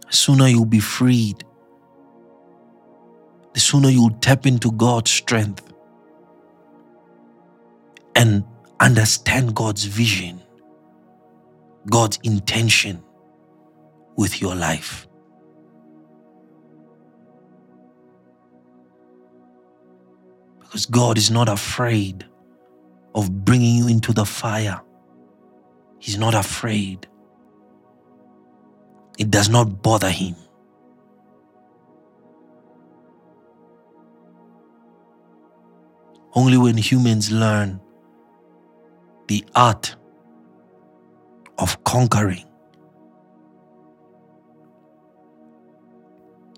[SPEAKER 1] the sooner you'll be freed, the sooner you'll tap into God's strength and understand God's vision, God's intention with your life. Because God is not afraid of bringing you into the fire. He's not afraid. It does not bother him. Only when humans learn the art of conquering.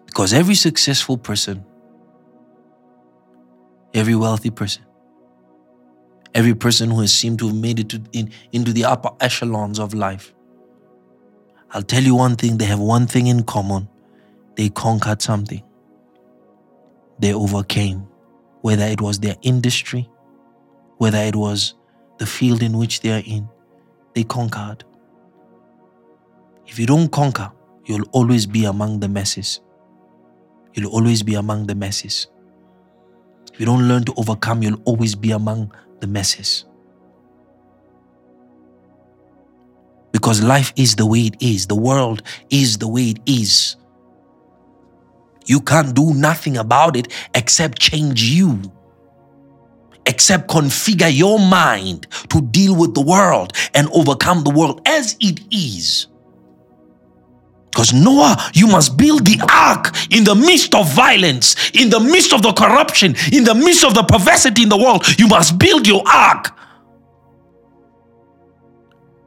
[SPEAKER 1] Because every successful person every wealthy person, every person who has seemed to have made it to, in, into the upper echelons of life. I'll tell you one thing they have one thing in common they conquered something, they overcame, whether it was their industry, whether it was the field in which they are in, they conquered. If you don't conquer, you'll always be among the masses. You'll always be among the masses. If you don't learn to overcome, you'll always be among the messes. Because life is the way it is, the world is the way it is. You can't do nothing about it except change you, except configure your mind to deal with the world and overcome the world as it is. Because Noah, you must build the ark in the midst of violence, in the midst of the corruption, in the midst of the perversity in the world. You must build your ark.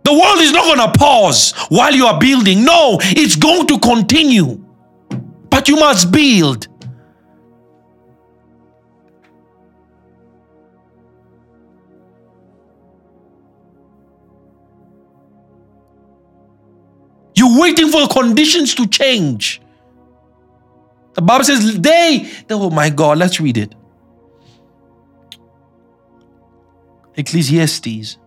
[SPEAKER 1] The world is not going to pause while you are building. No, it's going to continue. But you must build. You're waiting for conditions to change. The Bible says, they, oh my God, let's read it. Ecclesiastes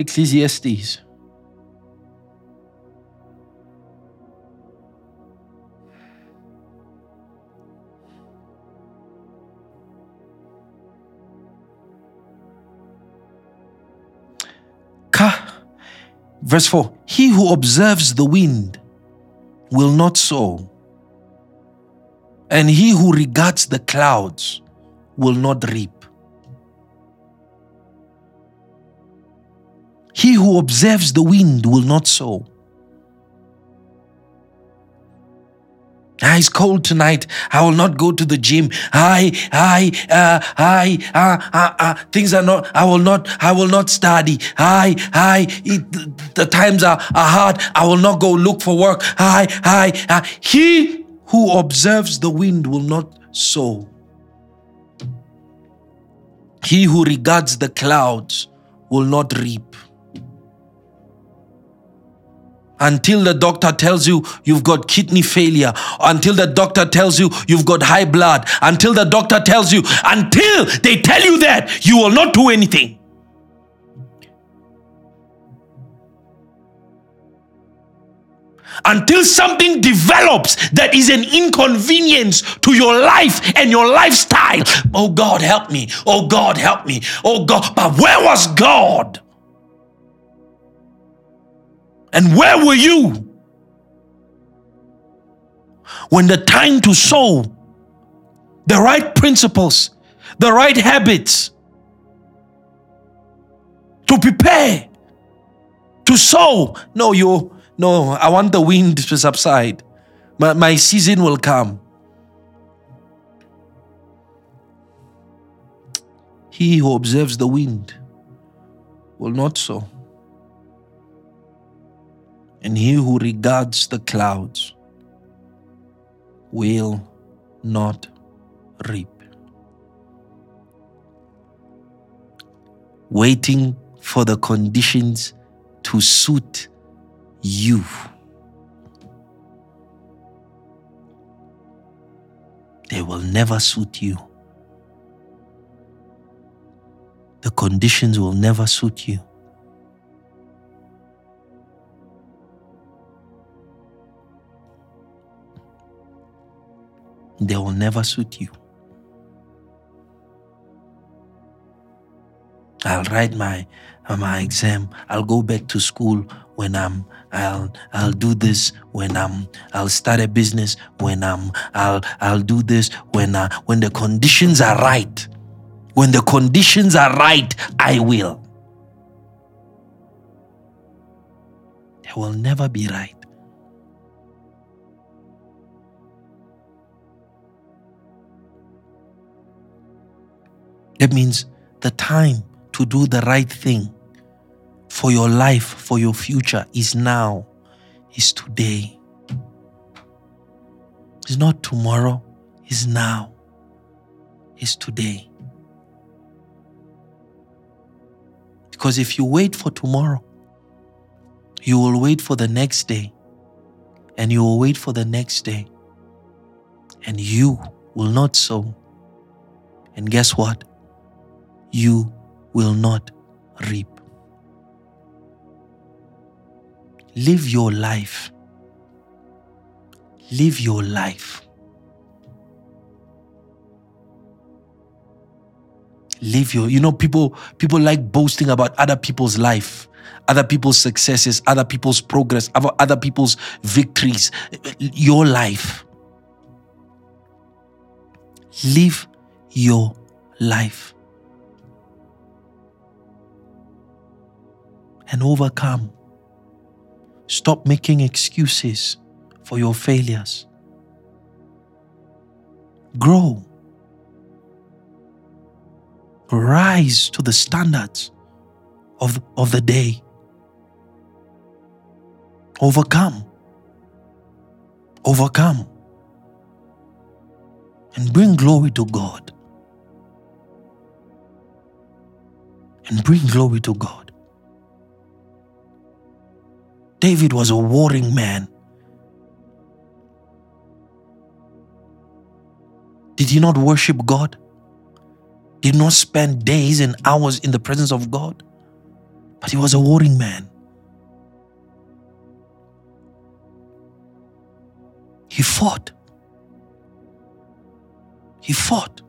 [SPEAKER 1] Ecclesiastes. Verse 4 He who observes the wind will not sow, and he who regards the clouds will not reap. He who observes the wind will not sow, Ah, it's cold tonight. I will not go to the gym. I, I, uh, I, uh, uh, uh, things are not, I will not, I will not study. I, I, it, the times are, are hard. I will not go look for work. I, I, uh, he who observes the wind will not sow. He who regards the clouds will not reap. Until the doctor tells you you've got kidney failure, until the doctor tells you you've got high blood, until the doctor tells you, until they tell you that, you will not do anything. Until something develops that is an inconvenience to your life and your lifestyle. Oh God, help me. Oh God, help me. Oh God. But where was God? And where were you when the time to sow the right principles, the right habits, to prepare, to sow? No, you, no, I want the wind to subside. My, my season will come. He who observes the wind will not sow and he who regards the clouds will not reap. Waiting for the conditions to suit you. They will never suit you. The conditions will never suit you. They will never suit you. I'll write my my exam. I'll go back to school when I'm I'll I'll do this when I'm I'll start a business when I'm I'll I'll do this when uh, when the conditions are right. When the conditions are right, I will. They will never be right. That means the time to do the right thing for your life, for your future is now, is today. It's not tomorrow, it's now, it's today. Because if you wait for tomorrow, you will wait for the next day, and you will wait for the next day, and you will not sow. And guess what? You will not reap. Live your life. Live your life. Live your, you know, people people like boasting about other people's life, other people's successes, other people's progress, other, other people's victories. Your life. Live your life. And overcome. Stop making excuses for your failures. Grow. Rise to the standards of, of the day. Overcome. Overcome. and bring glory to God. And bring glory to God. David was a warring man. Did he not worship God? Did not spend days and hours in the presence of God? But he was a warring man. He fought. He fought.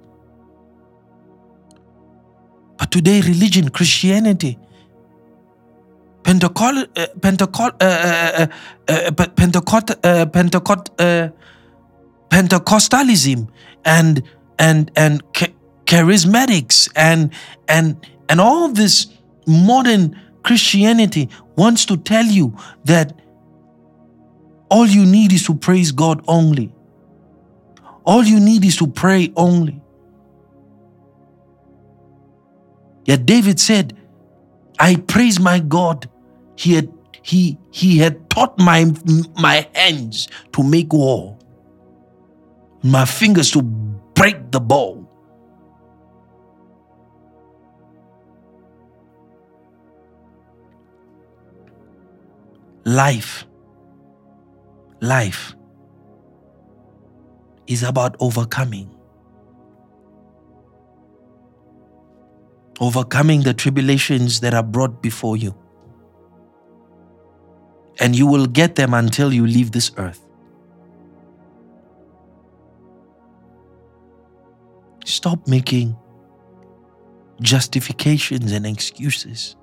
[SPEAKER 1] But today, religion, Christianity, Pentecost, uh, Pentecost, uh, uh, Pentecost, Pentecost, Pentecostalism, and and and charismatics, and and and all this modern Christianity wants to tell you that all you need is to praise God only. All you need is to pray only. Yet David said, I praise my God. He had, he, he had taught my, my hands to make war, my fingers to break the bow. Life, life is about overcoming. Overcoming the tribulations that are brought before you. And you will get them until you leave this earth. Stop making justifications and excuses.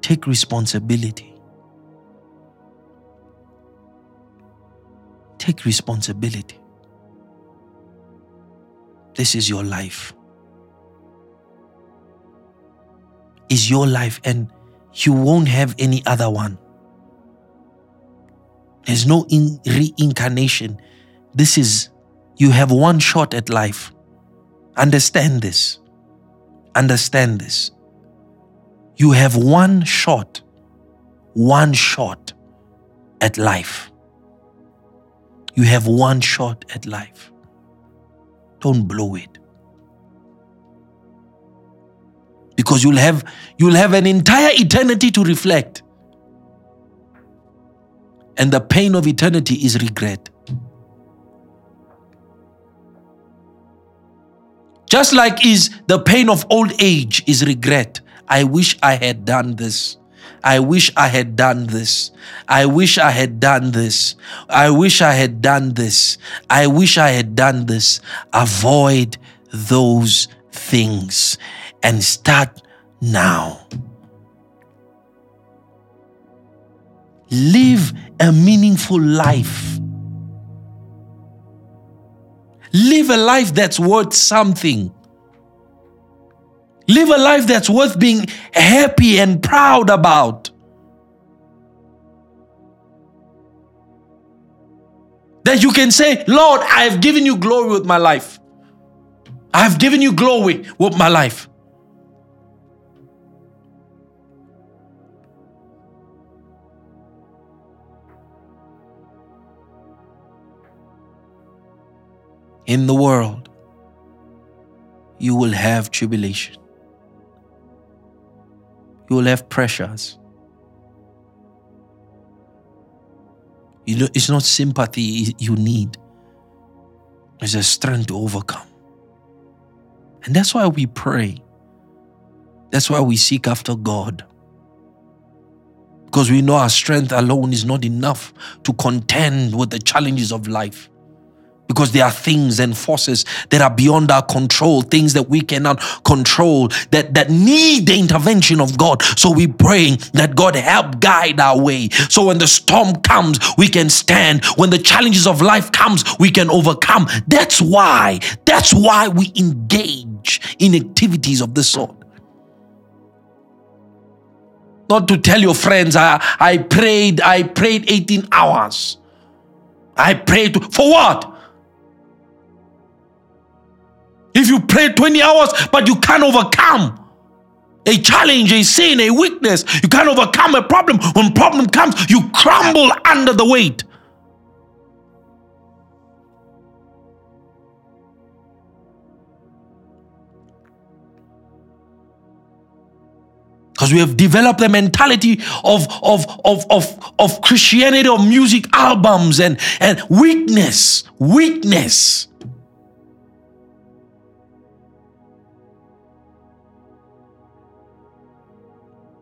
[SPEAKER 1] Take responsibility. Take responsibility. This is your life. Is your life, and you won't have any other one. There's no in reincarnation. This is, you have one shot at life. Understand this. Understand this. You have one shot, one shot at life. You have one shot at life. Don't blow it. Because you'll have you'll have an entire eternity to reflect. And the pain of eternity is regret. Just like is the pain of old age is regret. I wish I had done this. I wish I had done this. I wish I had done this. I wish I had done this. I wish I had done this. Avoid those things and start now. Live a meaningful life. Live a life that's worth something. Live a life that's worth being happy and proud about. That you can say, Lord, I've given you glory with my life. I've given you glory with my life. In the world, you will have tribulation you will have pressures. You know, it's not sympathy you need, it's a strength to overcome. And that's why we pray. That's why we seek after God. Because we know our strength alone is not enough to contend with the challenges of life because there are things and forces that are beyond our control, things that we cannot control, that, that need the intervention of God. So we praying that God help guide our way. So when the storm comes, we can stand. When the challenges of life comes, we can overcome. That's why, that's why we engage in activities of this sort. Not to tell your friends, I, I prayed, I prayed 18 hours. I prayed to, for what? If you pray 20 hours but you can't overcome a challenge, a sin, a weakness, you can't overcome a problem, when problem comes, you crumble under the weight. Because we have developed the mentality of, of, of, of, of Christianity, of music albums, and, and weakness, weakness.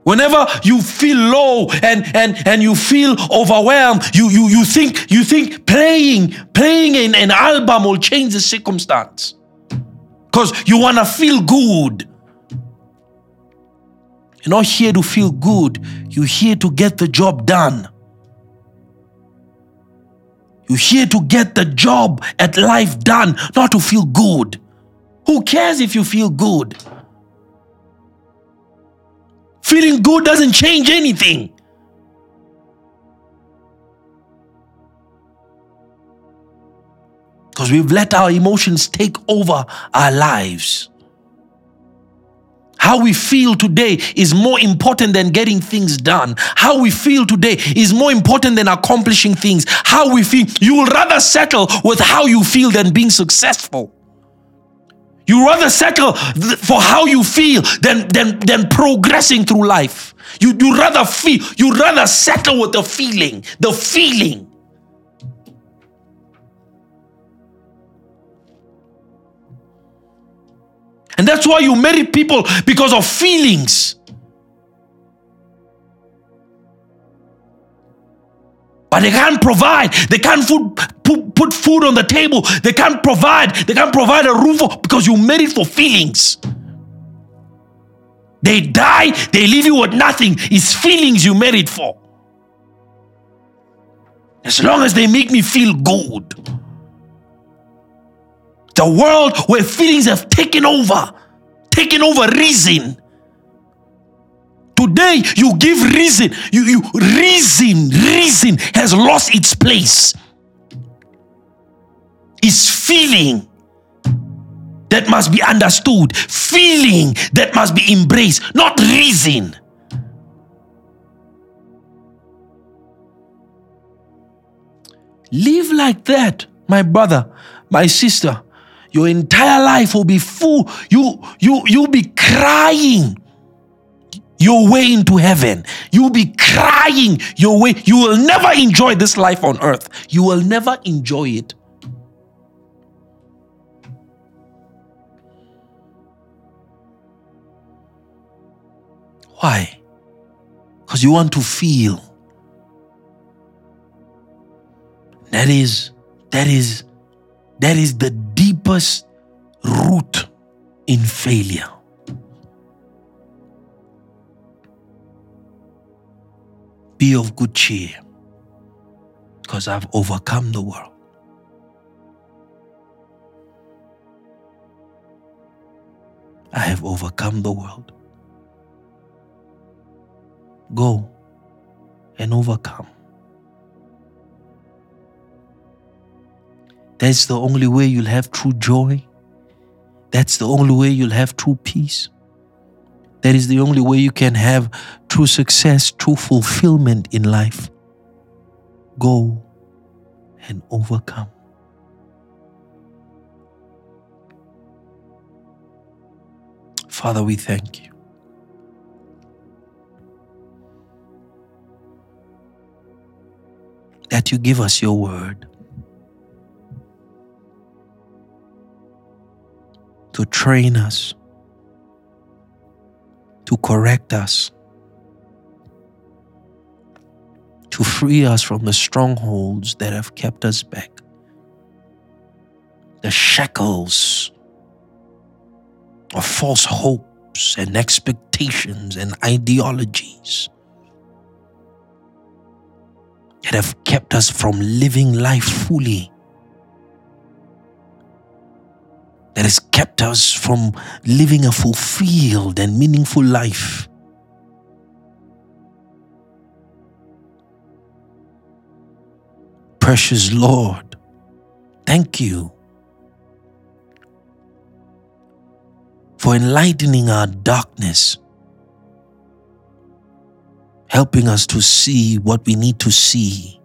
[SPEAKER 1] Whenever you feel low and, and, and you feel overwhelmed, you, you, you think you think playing playing in an album will change the circumstance. Because you want to feel good. You're not here to feel good. You're here to get the job done. You're here to get the job at life done, not to feel good. Who cares if you feel good? Feeling good doesn't change anything. Because we've let our emotions take over our lives. How we feel today is more important than getting things done. How we feel today is more important than accomplishing things. How we feel, you will rather settle with how you feel than being successful. You rather settle for how you feel than, than, than progressing through life. You, you rather feel, you rather settle with the feeling, the feeling. And that's why you marry people because of feelings. But they can't provide. They can't food, put, put food on the table. They can't provide. They can't provide a roof because you married for feelings. They die, they leave you with nothing. It's feelings you married for. As long as they make me feel good. The world where feelings have taken over, taken over reason. Today, you give reason. You, you reason, reason has lost its place. It's feeling that must be understood, feeling that must be embraced, not reason. Live like that, my brother, my sister. Your entire life will be full. You you you'll be crying your way into heaven. You'll be crying your way. You will never enjoy this life on earth. You will never enjoy it. Why? Because you want to feel. That is, that is, that is the deepest root in failure. Be of good cheer, because I've overcome the world. I have overcome the world. Go and overcome. That's the only way you'll have true joy. That's the only way you'll have true peace. That is the only way you can have true success, true fulfillment in life. Go and overcome. Father, we thank you. That you give us your word to train us to correct us, to free us from the strongholds that have kept us back, the shackles of false hopes and expectations and ideologies that have kept us from living life fully that has kept us from living a fulfilled and meaningful life. Precious Lord, thank you for enlightening our darkness, helping us to see what we need to see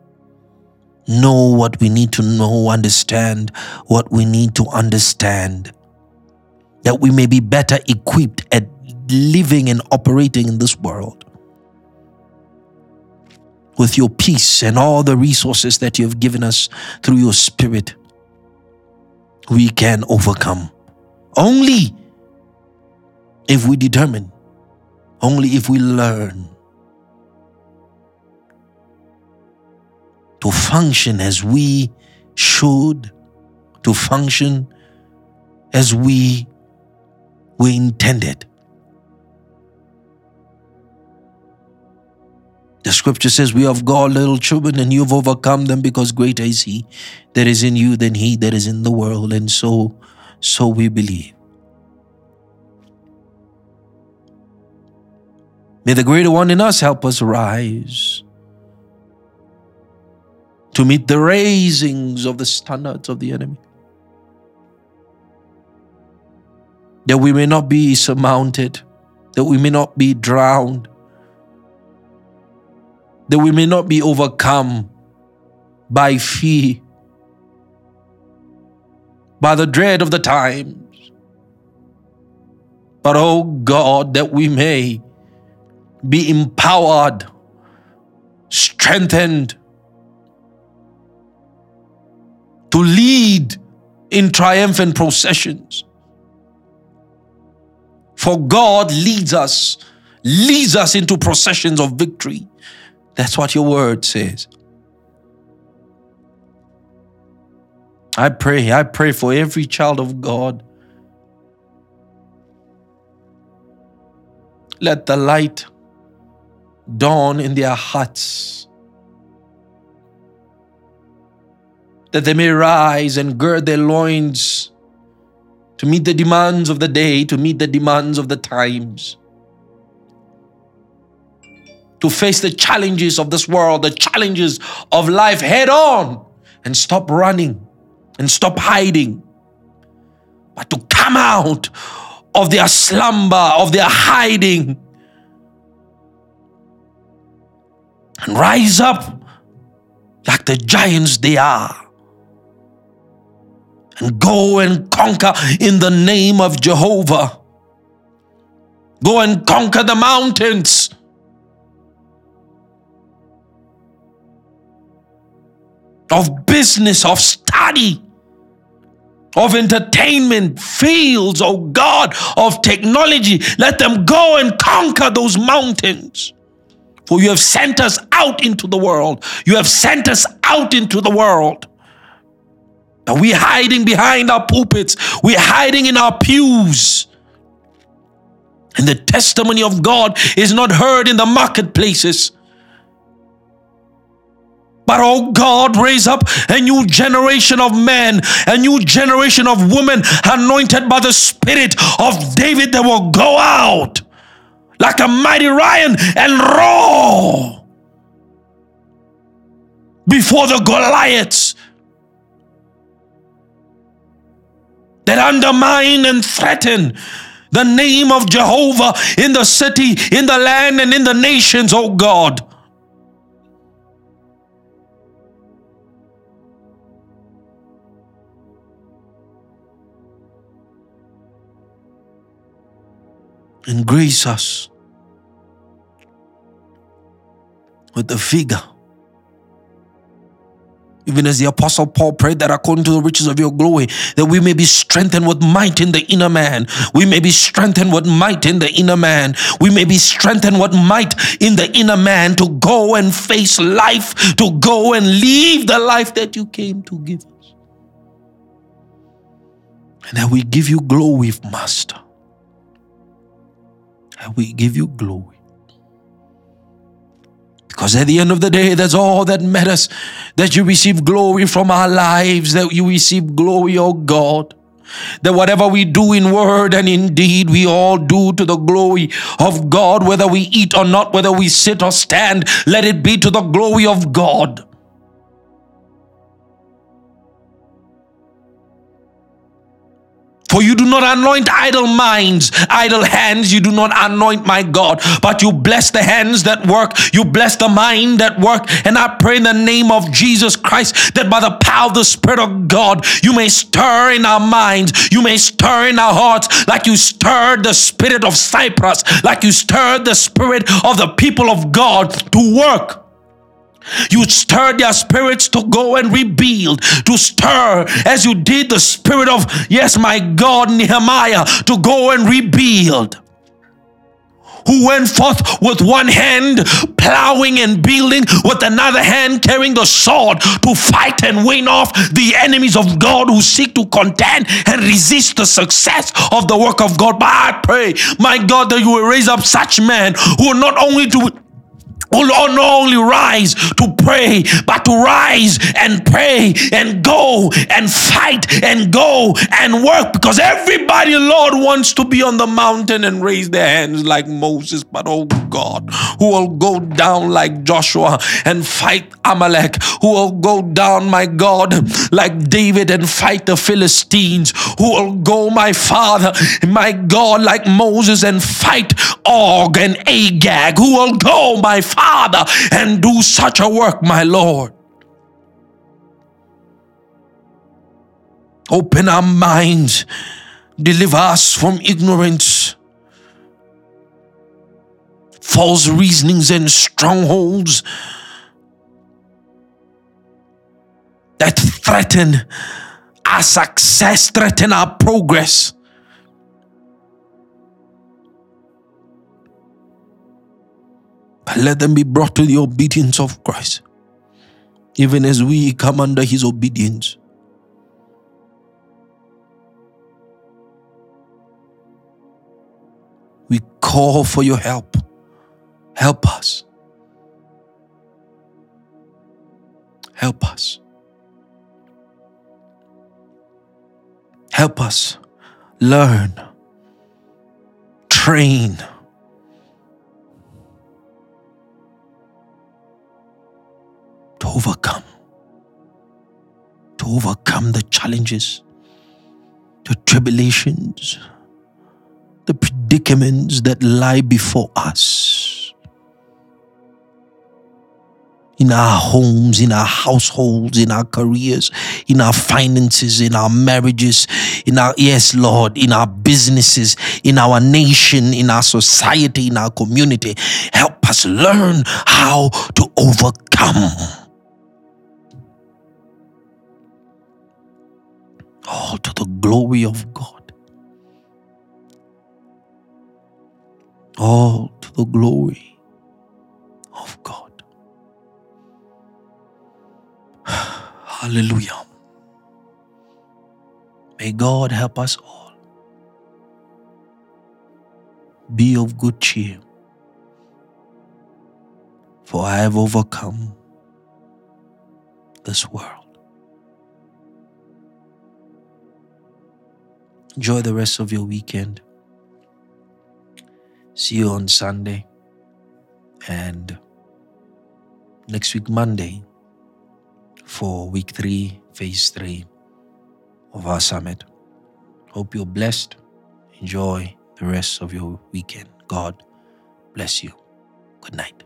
[SPEAKER 1] know what we need to know, understand what we need to understand, that we may be better equipped at living and operating in this world. With your peace and all the resources that you have given us through your spirit, we can overcome. Only if we determine, only if we learn to function as we should, to function as we were intended. The scripture says, We have God, little children, and you have overcome them because greater is He that is in you than He that is in the world. And so, so we believe. May the greater one in us help us rise to meet the raisings of the standards of the enemy. That we may not be surmounted, that we may not be drowned, that we may not be overcome by fear, by the dread of the times. But, oh God, that we may be empowered, strengthened to lead in triumphant processions. For God leads us, leads us into processions of victory. That's what your word says. I pray, I pray for every child of God. Let the light dawn in their hearts. That they may rise and gird their loins to meet the demands of the day, to meet the demands of the times. To face the challenges of this world, the challenges of life. Head on and stop running and stop hiding, but to come out of their slumber, of their hiding, and rise up like the giants they are. Go and conquer in the name of Jehovah. Go and conquer the mountains of business, of study, of entertainment, fields, oh God, of technology. Let them go and conquer those mountains. For you have sent us out into the world. You have sent us out into the world. But we're hiding behind our pulpits, we're hiding in our pews. And the testimony of God is not heard in the marketplaces. But oh God, raise up a new generation of men, a new generation of women anointed by the Spirit of David that will go out like a mighty lion and roar before the Goliaths that undermine and threaten the name of Jehovah in the city, in the land, and in the nations, oh God. and grace us with the figure. Even as the Apostle Paul prayed that according to the riches of your glory, that we may be strengthened with might in the inner man. We may be strengthened with might in the inner man. We may be strengthened with might in the inner man to go and face life, to go and live the life that you came to give us. And that we give you glory, Master and we give you glory. Because at the end of the day, that's all that matters. That you receive glory from our lives, that you receive glory, oh God. That whatever we do in word and in deed, we all do to the glory of God, whether we eat or not, whether we sit or stand, let it be to the glory of God. For you do not anoint idle minds, idle hands, you do not anoint my God, but you bless the hands that work, you bless the mind that work. And I pray in the name of Jesus Christ that by the power of the Spirit of God, you may stir in our minds, you may stir in our hearts, like you stirred the spirit of Cyrus, like you stirred the spirit of the people of God to work you stirred their spirits to go and rebuild, to stir as you did the spirit of, yes, my God, Nehemiah, to go and rebuild. Who went forth with one hand plowing and building, with another hand carrying the sword to fight and win off the enemies of God who seek to contend and resist the success of the work of God. But I pray, my God, that you will raise up such men who not only do will not only rise to pray, but to rise and pray and go and fight and go and work? Because everybody, Lord, wants to be on the mountain and raise their hands like Moses. But oh God, who will go down like Joshua and fight Amalek, who will go down, my God, like David and fight the Philistines, who will go, my Father, my God, like Moses and fight Og and Agag, who will go, my Father Father, and do such a work, my Lord. Open our minds, deliver us from ignorance, false reasonings, and strongholds that threaten our success, threaten our progress. But let them be brought to the obedience of Christ, even as we come under his obedience. We call for your help. Help us. Help us. Help us learn, train, to overcome, to overcome the challenges, the tribulations, the predicaments that lie before us. In our homes, in our households, in our careers, in our finances, in our marriages, in our, yes, Lord, in our businesses, in our nation, in our society, in our community. Help us learn how to overcome. All to the glory of God. All to the glory of God. Hallelujah. May God help us all. Be of good cheer, for I have overcome this world. Enjoy the rest of your weekend. See you on Sunday and next week, Monday, for week three, phase three of our summit. Hope you're blessed. Enjoy the rest of your weekend. God bless you. Good night.